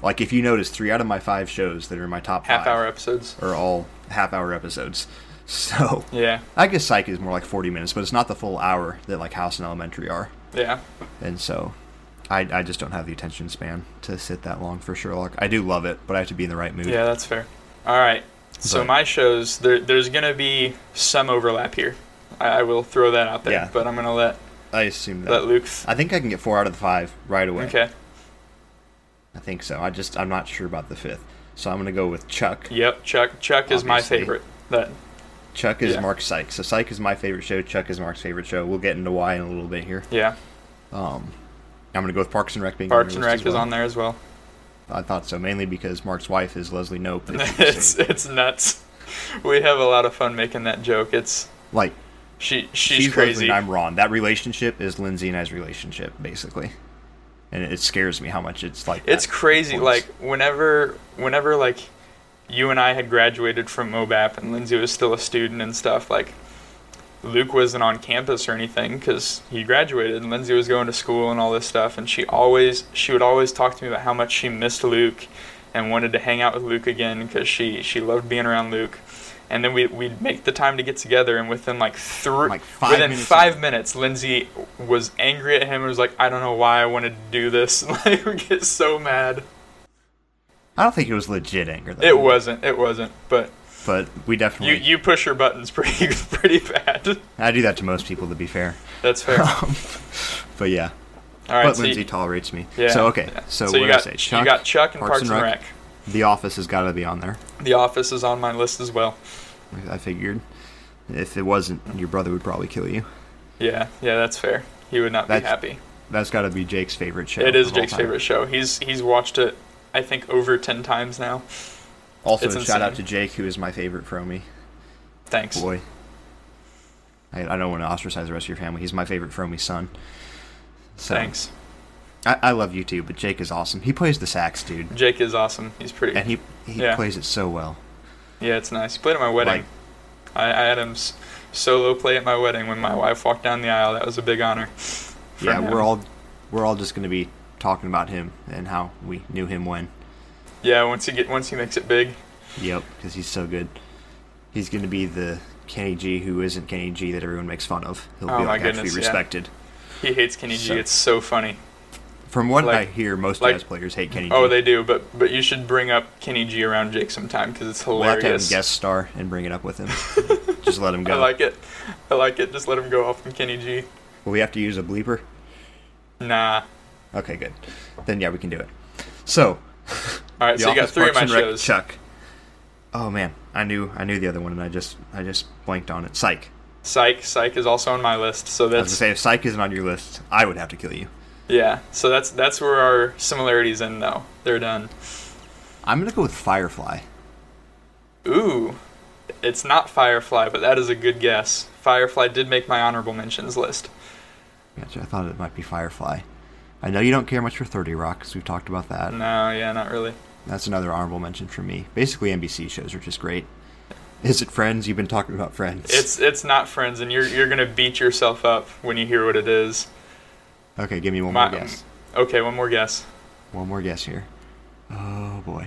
Like if you notice, three out of my five shows that are in my top Half five hour episodes. are all half-hour episodes. [laughs] So Yeah, I guess Psych is more like forty minutes, but it's not the full hour that like House and Elementary are. yeah. And so, I I just don't have the attention span to sit that long for Sherlock. I do love it, but I have to be in the right mood. Yeah, that's fair. All right. So But- my shows, there, there's gonna be some overlap here. I, I will throw that out there, Yeah. but I'm gonna let I assume that. let Luke. Th- I think I can get four out of the five right away. okay. I think so. I just I'm not sure about the fifth. So I'm gonna go with Chuck. Yep. Chuck. Chuck is my favorite. That. Chuck is Yeah. Mark's Psych. So Psych is my favorite show. Chuck is Mark's favorite show. We'll get into why in a little bit here. Yeah. Um, I'm gonna go with Parks and Rec being Parks and Rec is well. on there as well. I thought so, mainly because Mark's wife is Leslie Nope. [laughs] it's it's nuts. We have a lot of fun making that joke. It's like She she's, She's crazy. And I'm Ron. That relationship is Lindsay and I's relationship, basically. And it scares me how much it's like. It's crazy. Like whenever, whenever like you and I had graduated from MOBAP and Lindsay was still a student and stuff. Like Luke wasn't on campus or anything because he graduated and Lindsay was going to school and all this stuff. And she always, she would always talk to me about how much she missed Luke and wanted to hang out with Luke again because she she loved being around Luke. And then we we'd make the time to get together, and within like three, Like five within minutes five in. minutes, Lindsay was angry at him and was like, "I don't know why I wanted to do this." [laughs] Like, we get so mad. I don't think it was legit anger. Though. It wasn't. It wasn't. But but we definitely. you push your buttons pretty [laughs] pretty bad. I do that to most people, to be fair. That's fair. [laughs] Um, but yeah, right. but so Lindsay you, tolerates me. yeah. So okay, so, so what you did I got say? Chuck, you got Chuck and Parks, and Rec. The Office has got to be on there. The Office is on my list as well. I figured. If it wasn't, your brother would probably kill you. Yeah, yeah, that's fair. He would not be happy. That's got to be Jake's favorite show. It is Jake's favorite show. He's he's watched it, I think, over ten times now. Also, It's shout out to Jake, who is my favorite Fromy. Thanks. Boy. I, I don't want to ostracize the rest of your family. He's my favorite Fromy son. So, Thanks. I, I love you too, but Jake is awesome. He plays the sax, dude. Jake is awesome. He's pretty. And he he Yeah. plays it so well. Yeah, it's nice. He played at my wedding. Like- I, I had him solo play at my wedding when my wife walked down the aisle. That was a big honor. yeah, him. we're all we're all just going to be talking about him and how we knew him when. Yeah, once he get once he makes it big. Yep, because he's so good. He's going to be the Kenny G who isn't Kenny G that everyone makes fun of. He'll Oh be my like goodness, actually yeah. respected. He hates Kenny G. It's so funny. From what Like- I hear, most like- jazz players hate Kenny G. Oh, they do, but but you should bring up Kenny G around Jake sometime because it's We'll have to have him guest star and bring it up with him. [laughs] just let him go. I like it. I like it. Just let him go off from Kenny G. Will we have to use a bleeper? Nah. Okay, good. Then yeah, we can do it. So, [laughs] All right, so you got three of my shows. Chuck. Oh man, I knew I knew the other one, and I just I just blanked on it. Psych. Psych. Psych is also on my list. So I was gonna say if Psych isn't on your list, I would have to kill you. Yeah. So that's that's where our similarities end. Though they're done. I'm gonna go with Firefly. Ooh, it's not Firefly, but that is a good guess. Firefly did make my honorable mentions list. Gotcha. I thought it might be Firefly. I know you don't care much for 30 Rock, because we've talked about that. No, yeah, not really. That's another honorable mention for me. Basically, NBC shows are just great. Is it Friends? You've been talking about Friends. It's it's not Friends, and you're you're gonna beat yourself up when you hear what it is. Okay. Give me one My- more guess. Okay, one more guess. One more guess here. Oh boy.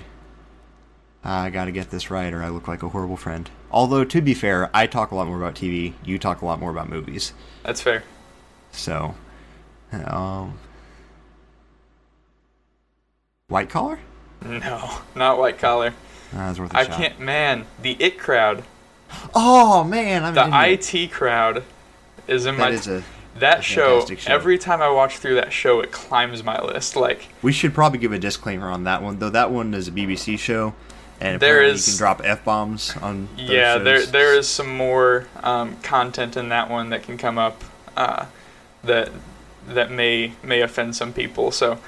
I gotta get this right, or I look like a horrible friend. Although, to be fair, I talk a lot more about TV. You talk a lot more about movies. That's fair. So, um, white collar. No, not white collar. That's worth a I shot. I can't. Man, the it crowd, Oh man, I'm the. IT crowd, is in That my. is a. that show, show. Every time I watch through that show, it climbs my list. Like We should probably give a disclaimer on that one, though. That one is a BBC show, and There is- you can drop f bombs on. Those yeah, there there is some more um, content in that one that can come up uh, that that may may offend some people. So,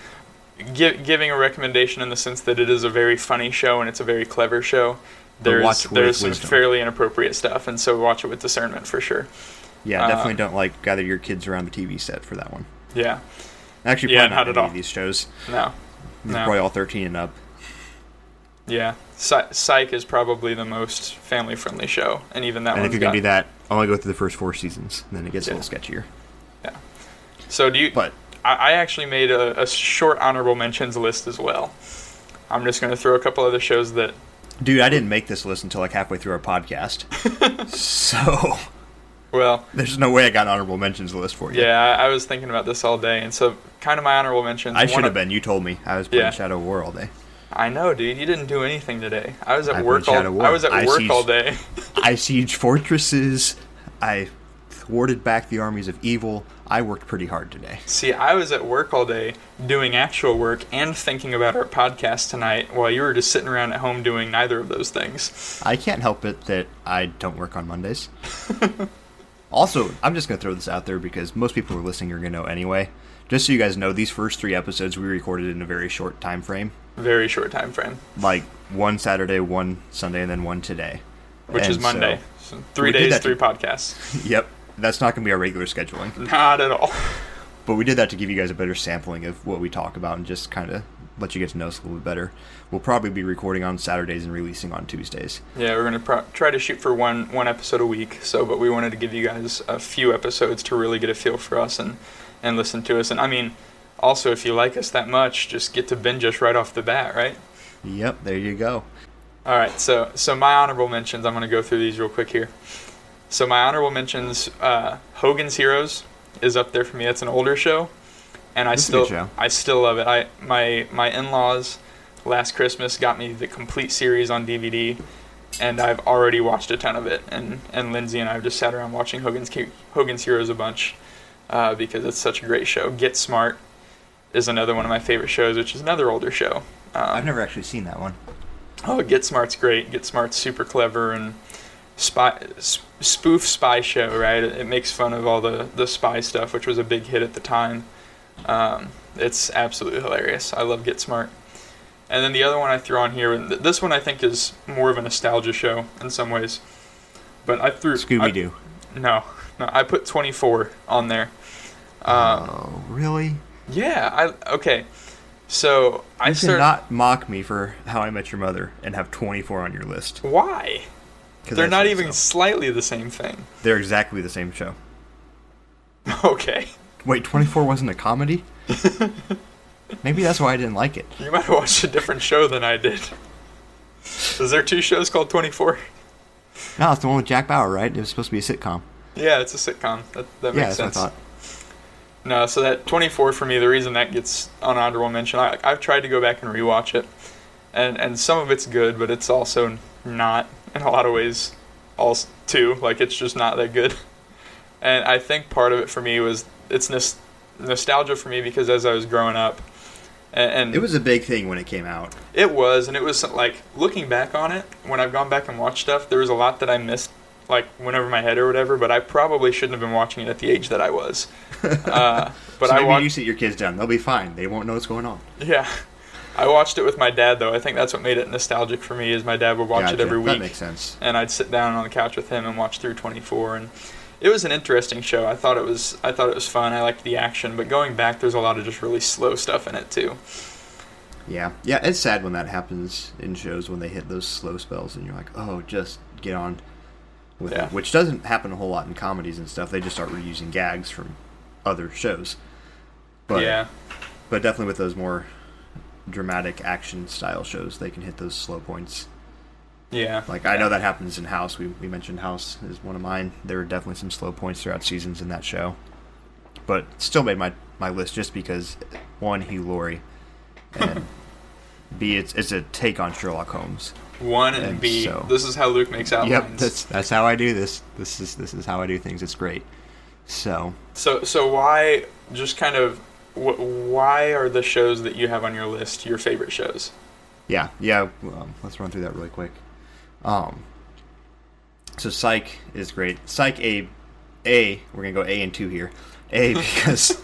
gi- giving a recommendation in the sense that it is a very funny show and it's a very clever show. There's there's some wisdom. fairly inappropriate stuff, and so watch it with discernment for sure. Yeah, uh, definitely don't like gather your kids around the TV set for that one. Yeah, Actually, Yeah, probably not not at any all. of these shows. no, They're No. probably all 13 and up. yeah. Psych is probably the most family friendly show, and even that and if you're gonna do that, only go through the first four seasons. and Then it gets Yeah. a little sketchier. Yeah. So do you? But I, actually made a, a short honorable mentions list as well. I'm just going to throw a couple other shows that. dude, I didn't make this list until like halfway through our podcast, [laughs] so Well, there's no way I got honorable mentions list for you. yeah, I, I was thinking about this all day, and so kind of my honorable mentions. I should have been. You told me I was playing Yeah. Shadow War all day. I know, dude. You didn't do anything today. I was at I work all. War. I was at I work [laughs] sieged- all day. I siege fortresses. I thwarted back the armies of evil. I worked pretty hard today. See, I was at work all day doing actual work and thinking about our podcast tonight, while you were just sitting around at home doing neither of those things. I can't help it that I don't work on Mondays. [laughs] also, I'm just going to throw this out there because most people who are listening are going to know anyway. Just so you guys know, these first three episodes we recorded in a very short time frame. Very short time frame, Like one Saturday, one Sunday, and then one today. which And is Monday. so- So three days, three podcasts. [laughs] yep. that's not going to be our regular scheduling. Not at all. But we did that to give you guys a better sampling of what we talk about and just kind of let you get to know us a little bit better. We'll probably be recording on Saturdays and releasing on Tuesdays. Yeah, we're gonna pro- try to shoot for one one episode a week. So, but we wanted to give you guys a few episodes to really get a feel for us and and listen to us. And I mean, also if you like us that much, just get to binge us right off the bat, right? Yep, there you go. All right, so so my honorable mentions. I'm gonna go through these real quick here. So my honorable mentions: uh, Hogan's Heroes is up there for me. It's an older show, and I That's still. I still love it. I my my in-laws last Christmas got me the complete series on DVD, and I've already watched a ton of it. And and Lindsay and I have just sat around watching Hogan's Hogan's Heroes a bunch uh, because it's such a great show. Get Smart is another one of my favorite shows, which is another older show. Um, I've never actually seen that one. Oh, Get Smart's great. Get Smart's super clever and spy spoof spy show, right? It, it makes fun of all the the spy stuff, which was a big hit at the time. Um, it's absolutely hilarious. I love Get Smart. And then the other one I threw on here, and th- this one I think is more of a nostalgia show in some ways. But I threw Scooby Doo. No, no, I put 24 on there. Um, oh, really? yeah, I okay. So I You started. cannot mock me for How I Met Your Mother and have 24 on your list. why? They're I not even so. slightly the same thing. They're exactly the same show. [laughs] Okay. Wait, 24 wasn't a comedy? [laughs] Maybe that's why I didn't like it. You might have watched a different show than I did. Is there two shows called 24? No, it's the one with Jack Bauer, right? It was supposed to be a sitcom. Yeah, it's a sitcom. That, that yeah, makes that's sense. what I thought. No, so that 24 for me, the reason that gets on honorable mention, I, I've tried to go back and rewatch it, and and some of it's good, but it's also not in a lot of ways, also too. Like it's just not that good. [laughs] And I think part of it for me was it's nos- nostalgia for me because as I was growing up, and, and It was a big thing when it came out. It was, and it was like looking back on it. When I've gone back and watched stuff, there was a lot that I missed, like went over my head or whatever. But I probably shouldn't have been watching it at the age that I was. [laughs] Uh, but so I watched, you sit your kids down. They'll be fine. They won't know what's going on. yeah, I watched it with my dad though. I think that's what made it nostalgic for me. Is my dad would watch it Gotcha. every That week, makes sense. and I'd sit down on the couch with him and watch through 24 and. It was an interesting show. I thought it was. I thought it was fun. I liked the action, but going back, there's a lot of just really slow stuff in it too. Yeah, yeah. It's sad when that happens in shows when they hit those slow spells, and you're like, oh, just get on with Yeah. it. Which doesn't happen a whole lot in comedies and stuff. They just start reusing gags from other shows. But yeah, but definitely with those more dramatic action style shows, they can hit those slow points. Yeah. Like I know that happens in House. We we mentioned House is one of mine. There were definitely some slow points throughout seasons in that show, but still made my my list just because one Hugh Laurie, and B it's it's a take on Sherlock Holmes. One and, And B. so- This is how Luke makes outlines. Yep, that's that's how I do this. This is this is how I do things. It's great. So So so why just kind of wh- why are the shows that you have on your list your favorite shows? yeah yeah. Um, let's run through that really quick. Um. So Psych is great. Psych A, A. We're gonna go A and two here. A [laughs] because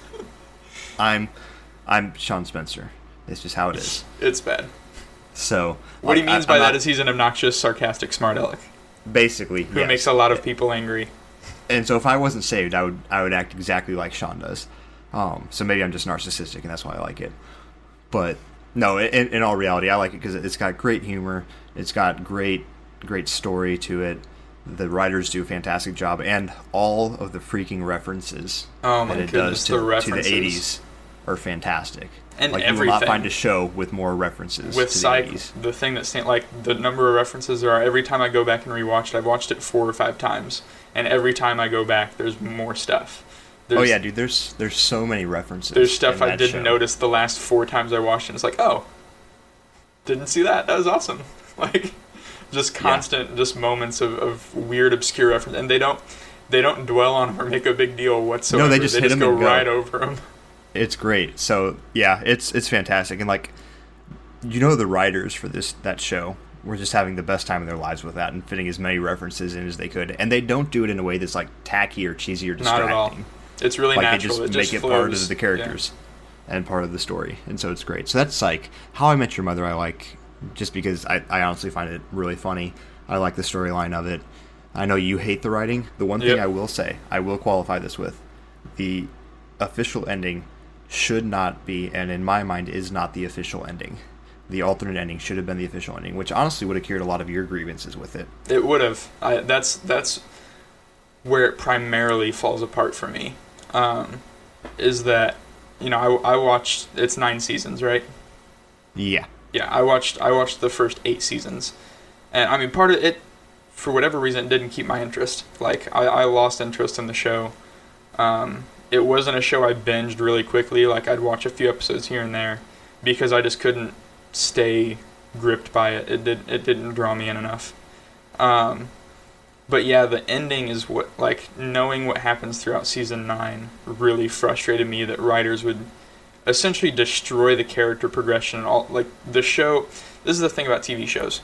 I'm I'm Shawn Spencer. It's just how it is. It's bad. So What he like, I- means by I'm that not- is he's an obnoxious, sarcastic smart aleck basically who yes. makes a lot of people angry. And so if I wasn't saved, I would I would act exactly like Sean does. Um, so maybe I'm just narcissistic, and that's why I like it. But no, in, in all reality, I like it because it's got great humor. It's got great great story to it. The writers do a fantastic job, and all of the freaking references Oh my that it goodness, does to the to the '80s are fantastic. And like you will not find a show with more references With Psych, the '80s. the thing that stand like the number of references there are. Every time I go back and rewatch it, I've watched it four or five times, and every time I go back, there's more stuff. Oh, there's, oh yeah, dude. There's there's so many references. There's stuff I didn't show. notice the last four times I watched it. It's like, oh, didn't see that. That was awesome. [laughs] Like, just constant, just moments of, of weird, obscure reference, and they don't they don't dwell on 'em or make a big deal whatsoever. No, they just hit 'em go and go. right over them. It's great. So yeah, it's it's fantastic, and like, you know, the writers for this that show were just having the best time of their lives with that and fitting as many references in as they could, and they don't do it in a way that's like tacky or cheesy or distracting. Not at all. It's really Like natural. they just it make just it flows. part of the Yeah. characters and part of the story, and so it's great. So that's like How I Met Your Mother. I like just because I, I honestly find it really funny. I like the storyline of it. I know you hate the writing. The one thing Yep. I will say, I will qualify this with, the official ending should not be, and in my mind is not the official ending. The alternate ending should have been the official ending, which honestly would have cured a lot of your grievances with it. It would have. I, that's that's where it primarily falls apart for me. Um, is that you know I, I watched it's nine seasons right? Yeah. Yeah, I watched I watched the first eight seasons, and I mean part of it for whatever reason didn't keep my interest. Like I, I lost interest in the show. Um, it wasn't a show I binged really quickly. Like I'd watch a few episodes here and there because I just couldn't stay gripped by it. It did it didn't draw me in enough. Um, but yeah, the ending is what like knowing what happens throughout season nine really frustrated me that writers would essentially destroy the character progression and all like the show this is the thing about TV shows.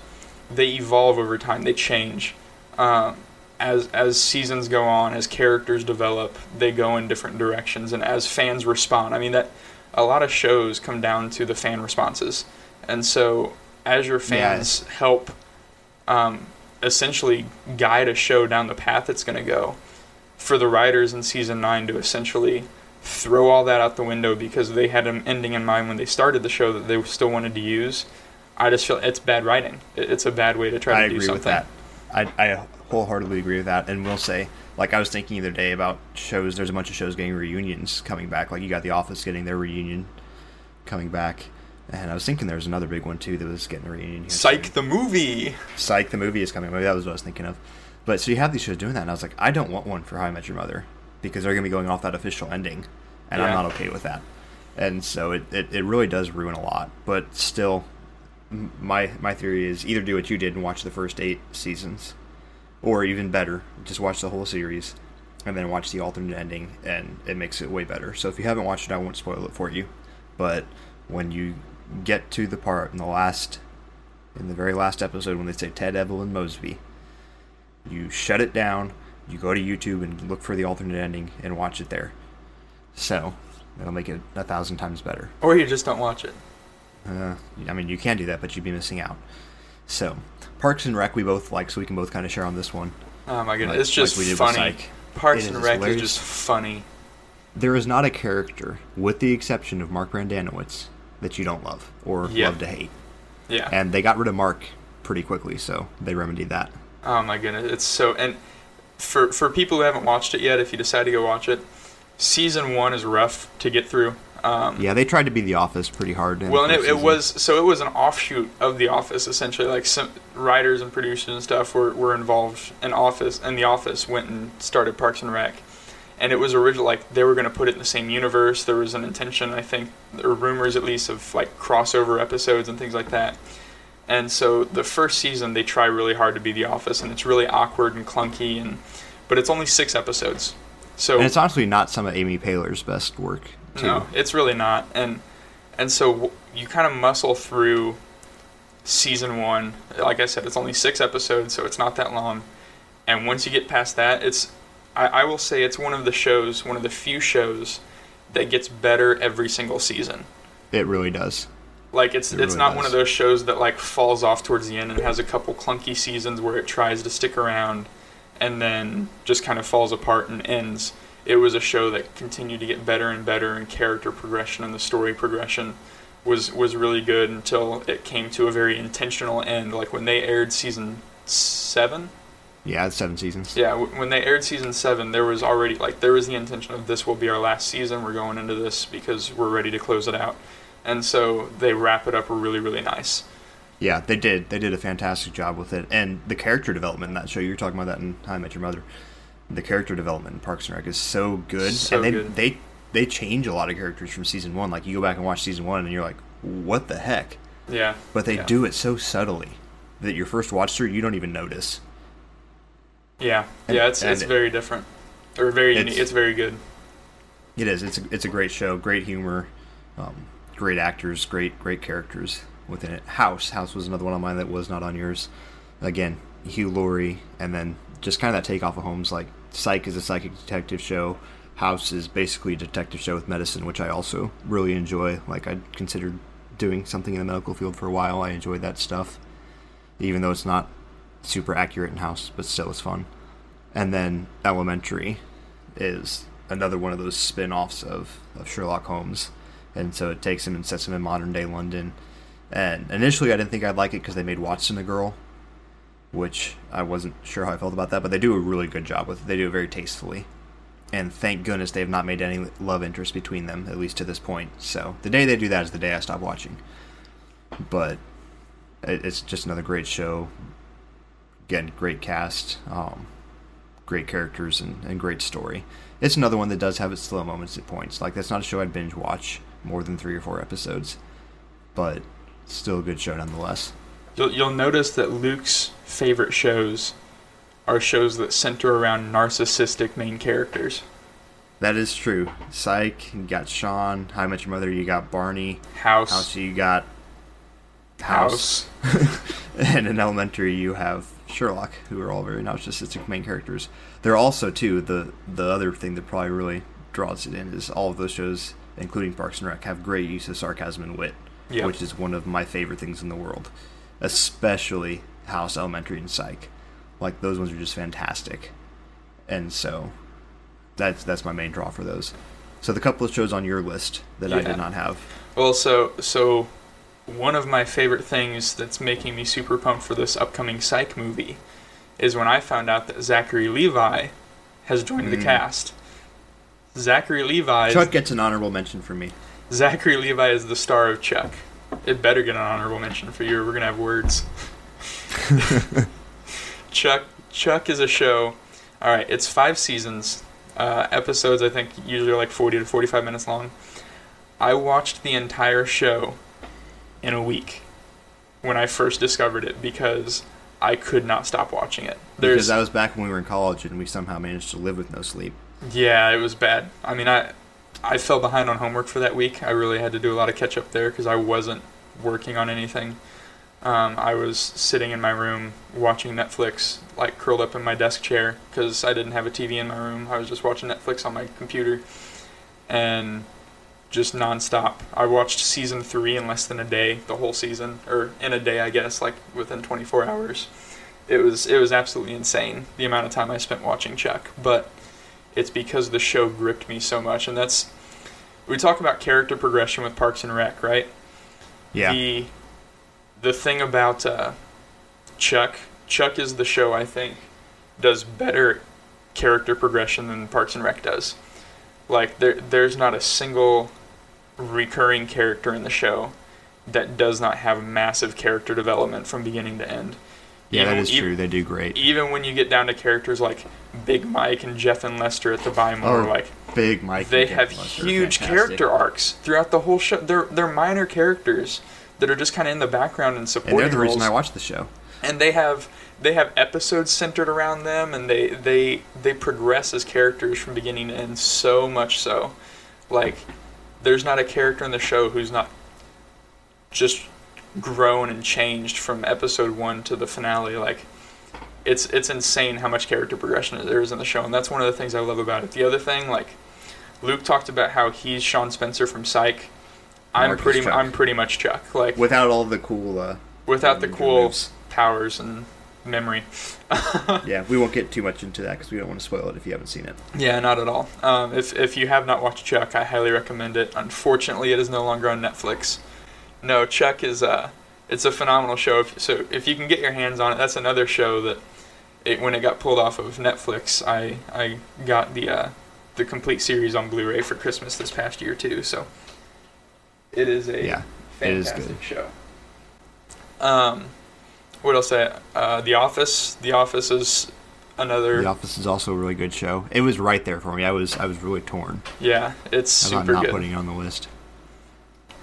They evolve over time. They change. Um, as as seasons go on as characters develop they go in different directions and as fans respond. I mean that a lot of shows come down to the fan responses. And so as your fans help um, essentially guide a show down the path it's going to go for the writers in season 9 to essentially throw all that out the window because they had an ending in mind when they started the show that they still wanted to use. I just feel it's bad writing. It's a bad way to try I to do agree something. with that. I, I wholeheartedly agree with that, and we'll say, like I was thinking the other day about shows. There's a bunch of shows getting reunions coming back. Like you got The Office getting their reunion coming back, and I was thinking there was another big one too that was getting a reunion. here Psych soon. the movie. Psych, the movie is coming. Maybe that was what I was thinking of. But so you have these shows doing that, and I was like, I don't want one for How I Met Your Mother because they're going to be going off that official ending, and I'm not okay with that. And so it, it, it really does ruin a lot. But still, my my theory is either do what you did and watch the first eight seasons, or even better, just watch the whole series and then watch the alternate ending, and it makes it way better. So if you haven't watched it, I won't spoil it for you. But when you get to the part in the last, in the very last episode when they say Ted, Evelyn, Mosby, you shut it down. You go to YouTube and look for the alternate ending and watch it there. So it'll make it a thousand times better. Or you just don't watch it. Uh, I mean, you can do that, but you'd be missing out. So, Parks and Rec we both like, so we can both kind of share on this one. Oh my goodness. Like- it's just like we did funny. Parks It and Rec hilarious. is just funny. There is not a character, with the exception of Mark Brendanawicz, that you don't love or Yeah. love to hate. Yeah. And they got rid of Mark pretty quickly, so they remedied that. Oh my goodness, it's so and for for people who haven't watched it yet, if you decide to go watch it, season one is rough to get through. Um, Yeah, they tried to be The Office pretty hard. well, and it, it was so it was an offshoot of The Office essentially. Like some writers and producers and stuff were, were involved in Office, and The Office went and started Parks and Rec, and it was original like they were going to put it in the same universe. There was an intention, I think, or rumors at least of like crossover episodes and things like that. And so the first season they try really hard to be The Office, and it's really awkward and clunky, and but it's only six episodes. So And it's honestly not some of Amy Poehler's best work, too. no, it's really not. And and so you kind of muscle through season one. Like I said, it's only six episodes, so it's not that long. And once you get past that, it's I, I will say it's one of the shows, one of the few shows that gets better every single season. It really does. Like it's It it's really not one of those shows that like falls off towards the end and has a couple clunky seasons where it tries to stick around and then just kind of falls apart and ends. It was a show that continued to get better and better and character progression and the story progression was was really good until it came to a very intentional end like when they aired season 7 Yeah, seven seasons. yeah, w- when they aired season seven, there was already like there was the intention of this will be our last season. We're going into this because we're ready to close it out, and so they wrap it up really, really nice. Yeah, they did. They did a fantastic job with it, and the character development in that show. You were talking about that in How I Met Your Mother. The character development in Parks and Rec is so good, So and they good. they they change a lot of characters from season one. Like you go back and watch season one, and you're like, "What the heck?" Yeah, But they yeah. do it so subtly that your first watch through, you don't even notice. Yeah, And- yeah, it's it's it- very different, or very It's- unique. It's very good. It is. It's a, it's a great show. Great humor, um, great actors, great great characters within it. House House was another one of mine that was not on yours. Again, Hugh Laurie, and then just kind of that takeoff of Holmes. Like Psych is a psychic detective show. House is basically a detective show with medicine, which I also really enjoy. Like I considered doing something in the medical field for a while. I enjoyed that stuff, even though it's not super accurate in House, but still it's fun. And then Elementary is another one of those spin offs of, of Sherlock Holmes. And so it takes him and sets him in modern day London. And initially, I didn't think I'd like it because they made Watson a girl, which I wasn't sure how I felt about that, but they do a really good job with it. They do it very tastefully. And thank goodness they have not made any love interest between them, at least to this point. So the day they do that is the day I stop watching. But it's just another great show. Again, great cast, um, great characters, and, and great story. It's another one that does have its slow moments at points. Like that's not a show I'd binge watch more than three or four episodes, but still a good show nonetheless. You'll, you'll notice that Luke's favorite shows are shows that center around narcissistic main characters. That is true. Psych, you got Shawn. How I Met Your Mother, you got Barney. House, House, you got House. [laughs] and in Elementary, you have Sherlock, who are all very narcissistic main characters. They're also too the the other thing that probably really draws it in is all of those shows, including Parks and Rec, have great use of sarcasm and wit, Yep. which is one of my favorite things in the world. Especially House, Elementary, and Psych. Like those ones are just fantastic, and so that's that's my main draw for those. So the couple of shows on your list that I did not have. Well, so so one of my favorite things that's making me super pumped for this upcoming Psych movie is when I found out that Zachary Levi has joined the Mm. cast. Zachary Levi, Chuck gets an honorable mention from me. Zachary Levi is the star of Chuck. It better get an honorable mention for you. or We're gonna have words. [laughs] Chuck Chuck is a show. All right, it's five seasons. Uh, episodes I think usually are like forty to forty-five minutes long. I watched the entire show in a week when I first discovered it because I could not stop watching it. Because There's that was back when we were in college and we somehow managed to live with no sleep. Yeah, it was bad. I mean, I I fell behind on homework for that week. I really had to do a lot of catch up there because I wasn't working on anything. Um, I was sitting in my room watching Netflix, like curled up in my desk chair because I didn't have a TV in my room. I was just watching Netflix on my computer, and just nonstop. I watched season three in less than a day, the whole season, or in a day, I guess, like within 24 hours. It was it was absolutely insane the amount of time I spent watching Chuck, but it's because the show gripped me so much, and that's we talk about character progression with Parks and Rec, right? Yeah. The the thing about uh, Chuck, Chuck is the show I think does better character progression than Parks and Rec does. Like there there's not a single recurring character in the show that does not have massive character development from beginning to end. Yeah, that is true. They do great. Even when you get down to characters like Big Mike and Jeff and Lester at the Buy More, Oh, like Big Mike. they and have huge fantastic. character arcs throughout the whole show. They're they're minor characters that are just kind of in the background and And supporting they're the reason roles. I watch the show. and they have they have episodes centered around them, and they they they progress as characters from beginning to end so much so, like there's not a character in the show who's not just grown and changed from episode one to the finale. Like it's it's insane how much character progression there is in the show, and that's one of the things I love about it. The other thing, like Luke talked about how he's Shawn Spencer from Psych. I'm Mark is pretty Chuck. I'm pretty much Chuck. Like Without all the cool. Uh, without the cool moves. powers and memory. [laughs] yeah, we won't get too much into that because we don't want to spoil it if you haven't seen it. Yeah, not at all. Um, if if you have not watched Chuck, I highly recommend it. Unfortunately, it is no longer on Netflix. No, Chuck is uh, it's a phenomenal show. If, so if you can get your hands on it, that's another show that it when it got pulled off of Netflix, I I got the uh, the complete series on Blu-ray for Christmas this past year too. So it is a Yeah, it is fantastic good. show. Um, what else? I, uh, The Office. The Office is another. The Office is also a really good show. It was right there for me. I was I was really torn Yeah, it's about super not good. putting it on the list.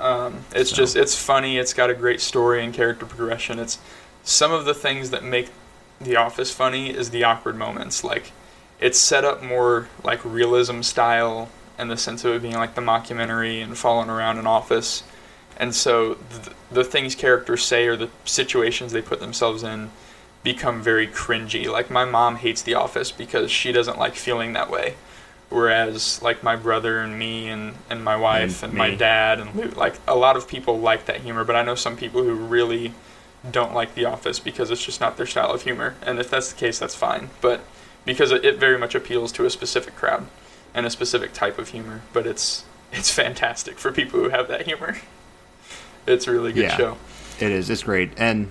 Um, it's So- just it's funny. It's got a great story and character progression. It's some of the things that make The Office funny is the awkward moments. Like it's set up more like realism style in the sense of it being like the mockumentary and following around an office. And so the, the things characters say or the situations they put themselves in become very cringy. Like my mom hates The Office because she doesn't like feeling that way. Whereas like my brother and me and, and my wife and, And my dad and like a lot of people like that humor, but I know some people who really don't like The Office because it's just not their style of humor. And if that's the case, that's fine. But because it, very much appeals to a specific crowd and a specific type of humor. But it's it's fantastic for people who have that humor. It's a really good Yeah. show. It is. It's great. And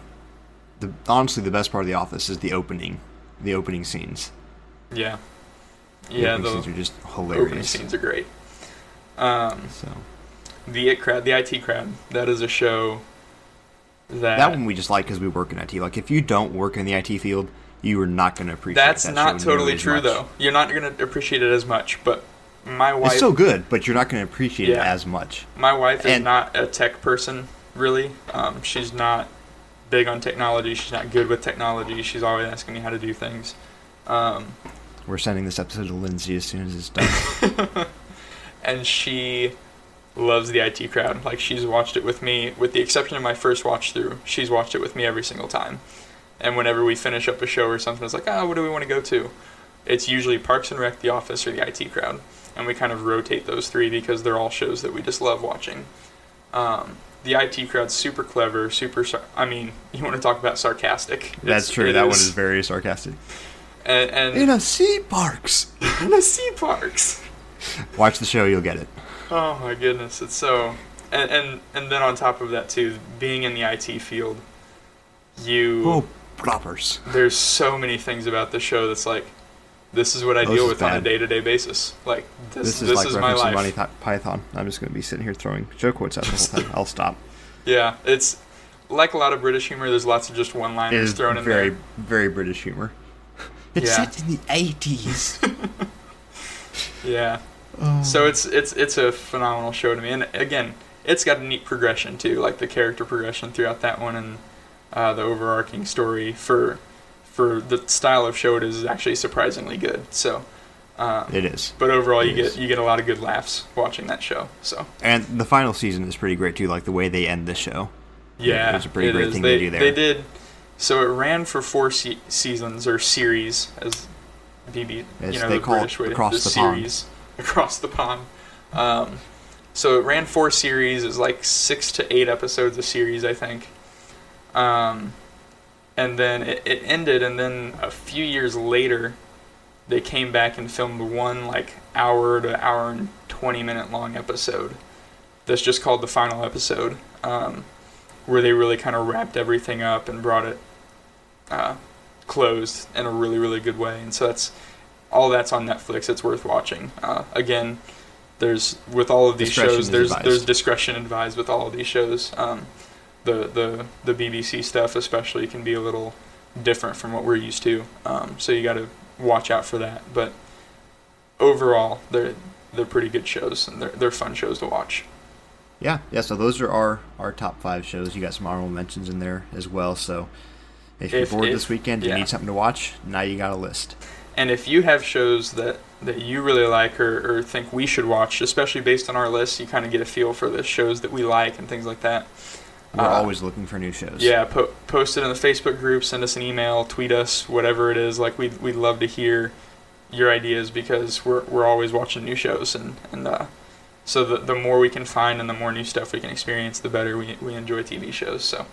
the honestly, the best part of The Office is the opening, the opening scenes. Yeah, yeah. The scenes are just hilarious. scenes are great. Um, So the It Crowd, the IT Crowd. That is a show that that one we just like because we work in IT. Like if you don't work in the IT field, you are not going to appreciate. That's that not totally true much. though. You're not going to appreciate it as much. But my wife, It's so good, but you're not going to appreciate it as much. my wife is and- not a tech person really. Um, she's not big on technology. She's not good with technology. She's always asking me how to do things. Um, We're sending this episode to Lindsay as soon as it's done. [laughs] and she loves the IT crowd. Like she's watched it with me, with the exception of my first watch through. She's watched it with me every single time. And whenever we finish up a show or something, it's like, ah, what do we want to go to? It's usually Parks and Rec, The Office, or the IT crowd, and we kind of rotate those three because they're all shows that we just love watching. Um, the IT crowd's super clever, super. Sar- I mean, [laughs] you want to talk about sarcastic? That's It's- true. That one is very sarcastic. And, and In a sea parks. [laughs] in the sea parks. Watch the show, you'll get it. Oh my goodness, it's so and and and then on top of that too, being in the IT field, you Oh, proppers. there's so many things about the show that's like this is what I Oh, deal is with on a day-to-day basis. Like this This, this, is my life. Monty Pi- Python. I'm just going to be sitting here throwing joke quotes out the whole time. I'll stop. Yeah, it's like a lot of British humor. There's lots of just one-liners thrown in very, there. Very, very British humor. It's Yeah. set in the 80s. [laughs] Yeah. Oh. So it's it's it's a phenomenal show to me, and again, it's got a neat progression too, like the character progression throughout that one, and uh, the overarching story for for the style of show it is actually surprisingly good. So, uh, It is. but overall, you It get you get a lot of good laughs watching that show. So And the final season is pretty great too, like the way they end the show. yeah, it's a pretty it great is. thing they, to do there. They did. So it ran for four se- seasons or series, as BB, As you know, they the it, British way across the the pond. series [laughs] across the pond. Um, so it ran four series. It's like six to eight episodes a series, I think. Um, and then it, it ended, and then a few years later, they came back and filmed one like hour to hour and twenty minute long episode. That's just called the final episode, um, where they really kind of wrapped everything up and brought it uh, closed in a really really good way. And so that's all that's on Netflix. It's worth watching. Uh, again, there's with all of these Discretion shows, there's advised. there's discretion advised with all of these shows. Um, the the the BBC stuff especially can be a little different from what we're used to. Um, so you got to watch out for that. But overall, they're they're pretty good shows and they're they're fun shows to watch. Yeah, yeah. So those are our our top five shows. You got some honorable mentions in there as well. So if you're bored if- this weekend, you yeah. need something to watch. Now you got a list. And if you have shows that, that you really like or, or think we should watch, especially based on our list, you kind of get a feel for the shows that we like and things like that. We're Uh, always looking for new shows. Yeah, po- post it in the Facebook group, send us an email, tweet us, whatever it is. Like we'd we'd love to hear your ideas because we're we're always watching new shows and and uh, so the the more we can find and the more new stuff we can experience, the better we we enjoy TV shows. So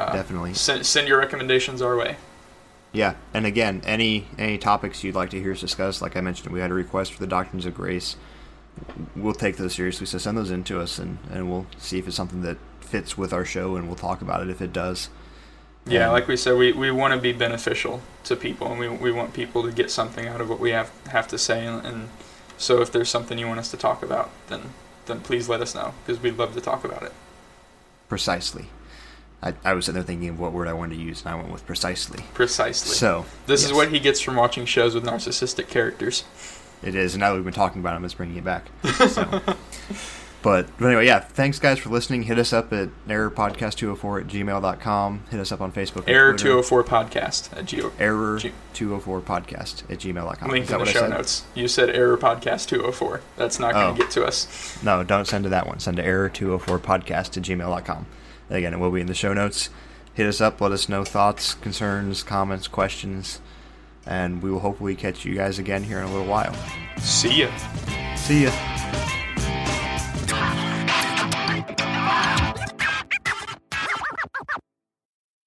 uh, Definitely. send send your recommendations our way. Yeah, and again, any any topics you'd like to hear us discuss, like I mentioned, we had a request for the Doctrines of Grace. We'll take those seriously, so send those in to us, and, and we'll see if it's something that fits with our show, and we'll talk about it if it does. Yeah, Um, like we said, we, we want to be beneficial to people, and we, we want people to get something out of what we have have to say. And, and so, if there's something you want us to talk about, then then please let us know because we'd love to talk about it. Precisely. I, I was sitting there thinking of what word I wanted to use, and I went with precisely. Precisely. So this is what he gets from watching shows with narcissistic characters. it is. And now that we've been talking about him, it's bringing it back. [laughs] So. But, but anyway, yeah, thanks guys for listening. Hit us up at errorpodcast204 at gmail.com. Hit us up on Facebook. Error204podcast at Geo. Error204podcast at gmail.com. Link in the show notes. You said error podcast two hundred four. That's not going Oh. to get to us. No, don't send to that one. Send to error204podcast at gmail.com. And again, it will be in the show notes. Hit us up. Let us know thoughts, concerns, comments, questions. And we will hopefully catch you guys again here in a little while. See ya. See ya.